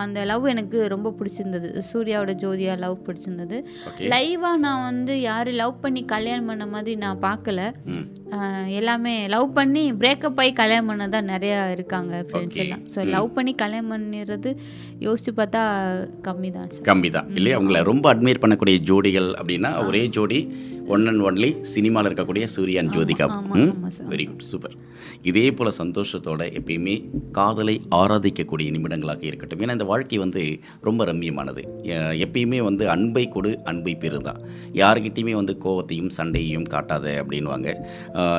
Speaker 2: அந்த லவ் எனக்கு ரொம்ப பிடிச்சிருந்தது. சூர்யாவோட ஜோதியா லவ் பிடிச்சிருந்தது. லைவாக நான் வந்து யாரும் லவ் பண்ணி கல்யாணம் பண்ண மாதிரி நான் பார்க்கல. எல்லாமே லவ் பண்ணி பிரேக்கப் ஆகி கல்யாணம் பண்ணதான் நிறைய இருக்காங்க ஃப்ரெண்ட்ஸ். எல்லாம். ஸோ லவ் பண்ணி கல்யாணம் பண்ணிடுறது யோசிச்சு பார்த்தா கம்மி தான்
Speaker 1: கம்மி தான் இல்லையா உங்களை ரொம்ப அட்மையர் பண்ணக்கூடிய ஜோடிகள் அப்படின்னா ஒரே ஜோடி ஒன் அண்ட் ஒன்லி சினிமாவில் இருக்கக்கூடிய Suriya and Jyothika. Very good super இதே போல் சந்தோஷத்தோட எப்பயுமே காதலை ஆராதிக்கக்கூடிய நிமிடங்களாக இருக்கட்டும். ஏன்னா இந்த வாழ்க்கை வந்து ரொம்ப ரம்மியமானது. எப்பயுமே வந்து அன்பை கொடு அன்பை பெறுதான் யார்கிட்டையுமே வந்து கோவத்தையும் சண்டையையும் காட்டாத அப்படின்வாங்க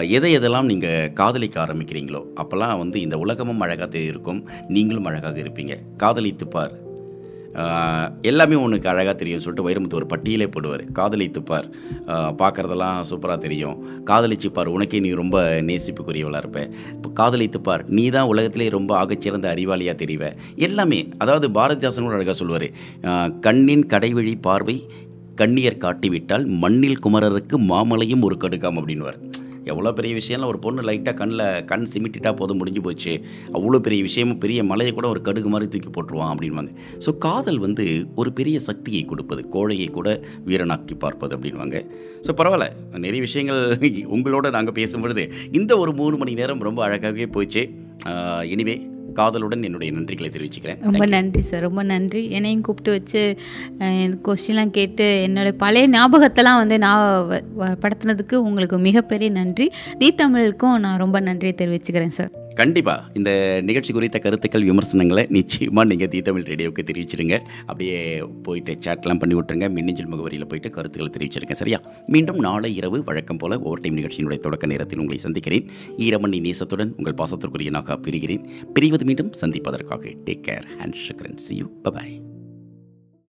Speaker 1: எதை எதெல்லாம் நீங்கள் காதலிக்க ஆரம்பிக்கிறீங்களோ அப்போல்லாம் வந்து இந்த உலகமும் அழகாக இருக்கும் நீங்களும் அழகாக இருப்பீங்க. காதலித்து பார் எல்லாமே உனக்கு அழகாக தெரியும் சொல்லிட்டு வைரமுத்து ஒரு பட்டியலே போடுவார். காதலித்துப்பார். பார்க்குறதெல்லாம் சூப்பராக தெரியும். காதலிச்சுப்பார். உனக்கே நீ ரொம்ப நேசிப்புக்குரியவளாக இருப்ப. இப்போ காதலித்துப்பார். நீ தான் உலகத்திலே ரொம்ப ஆகச்சிறந்த அறிவாளியாக தெரிவ. எல்லாமே அதாவது பாரதிதாசன் கூட அழகாக சொல்லுவார் கண்ணின் கடைவழி பார்வை கண்ணியர் காட்டிவிட்டால் மண்ணில் குமரருக்கு மாமலையும் ஒரு கடுக்காம் அப்படின்னுவார். எவ்வளோ பெரிய விஷயம்லாம் ஒரு பொண்ணு லைட்டாக கண்ணில் கண் சிமிட்டிட்டா போதும் முடிஞ்சு போச்சு. அவ்வளோ பெரிய விஷயமும் பெரிய மலையை கூட ஒரு கடுகு மாதிரி தூக்கி போட்டுருவான் அப்படின்வாங்க ஸோ காதல் வந்து ஒரு பெரிய சக்தியை கொடுப்பது கோழையை கூட வீரனாக்கி பார்ப்பது அப்படின்வாங்க ஸோ பரவாயில்ல. நிறைய விஷயங்கள் உங்களோட நாங்கள் பேசும்பொழுது இந்த ஒரு மூணு மணி நேரம் ரொம்ப அழகாகவே போச்சு எனிவே காதலுடன் என்னுடைய நன்றிகளை தெரிவிச்சுக்கிறேன்.
Speaker 2: ரொம்ப நன்றி சார் ரொம்ப நன்றி. என்னையும் கூப்பிட்டு வச்சு கொஸ்டின்லாம் கேட்டு என்னோட பழைய ஞாபகத்தெல்லாம் வந்து நான் படுத்தினதுக்கு உங்களுக்கு மிகப்பெரிய நன்றி. தி தமிழுக்கும் நான் ரொம்ப நன்றியை தெரிவிச்சுக்கிறேன் சார்
Speaker 1: கண்டிப்பாக இந்த நிகழ்ச்சி குறித்த கருத்துக்கள் விமர்சனங்களை நிச்சயமாக நீங்கள் தி தமிழ் ரேடியோவுக்கு தெரிவிச்சிருங்க. அப்படியே போயிட்டு சேட்லாம் பண்ணி விட்டுருங்க. மின்னஞ்சல் முகவரியில் போயிட்டு கருத்துக்களை தெரிவிச்சிருங்க. சரியா? மீண்டும் நாளை இரவு வழக்கம் போல ஓவர் டைம் நிகழ்ச்சியினுடைய தொடக்க நேரத்தில் உங்களை சந்திக்கிறேன். ஈரமணி நேசத்துடன் உங்கள் பாசத்திற்குரியனாக பிரிகிறேன். பிரிவது மீண்டும் சந்திப்பதற்காக டேக் கேர் அண்ட் ஷுக்ரன் சி யூ பபாய்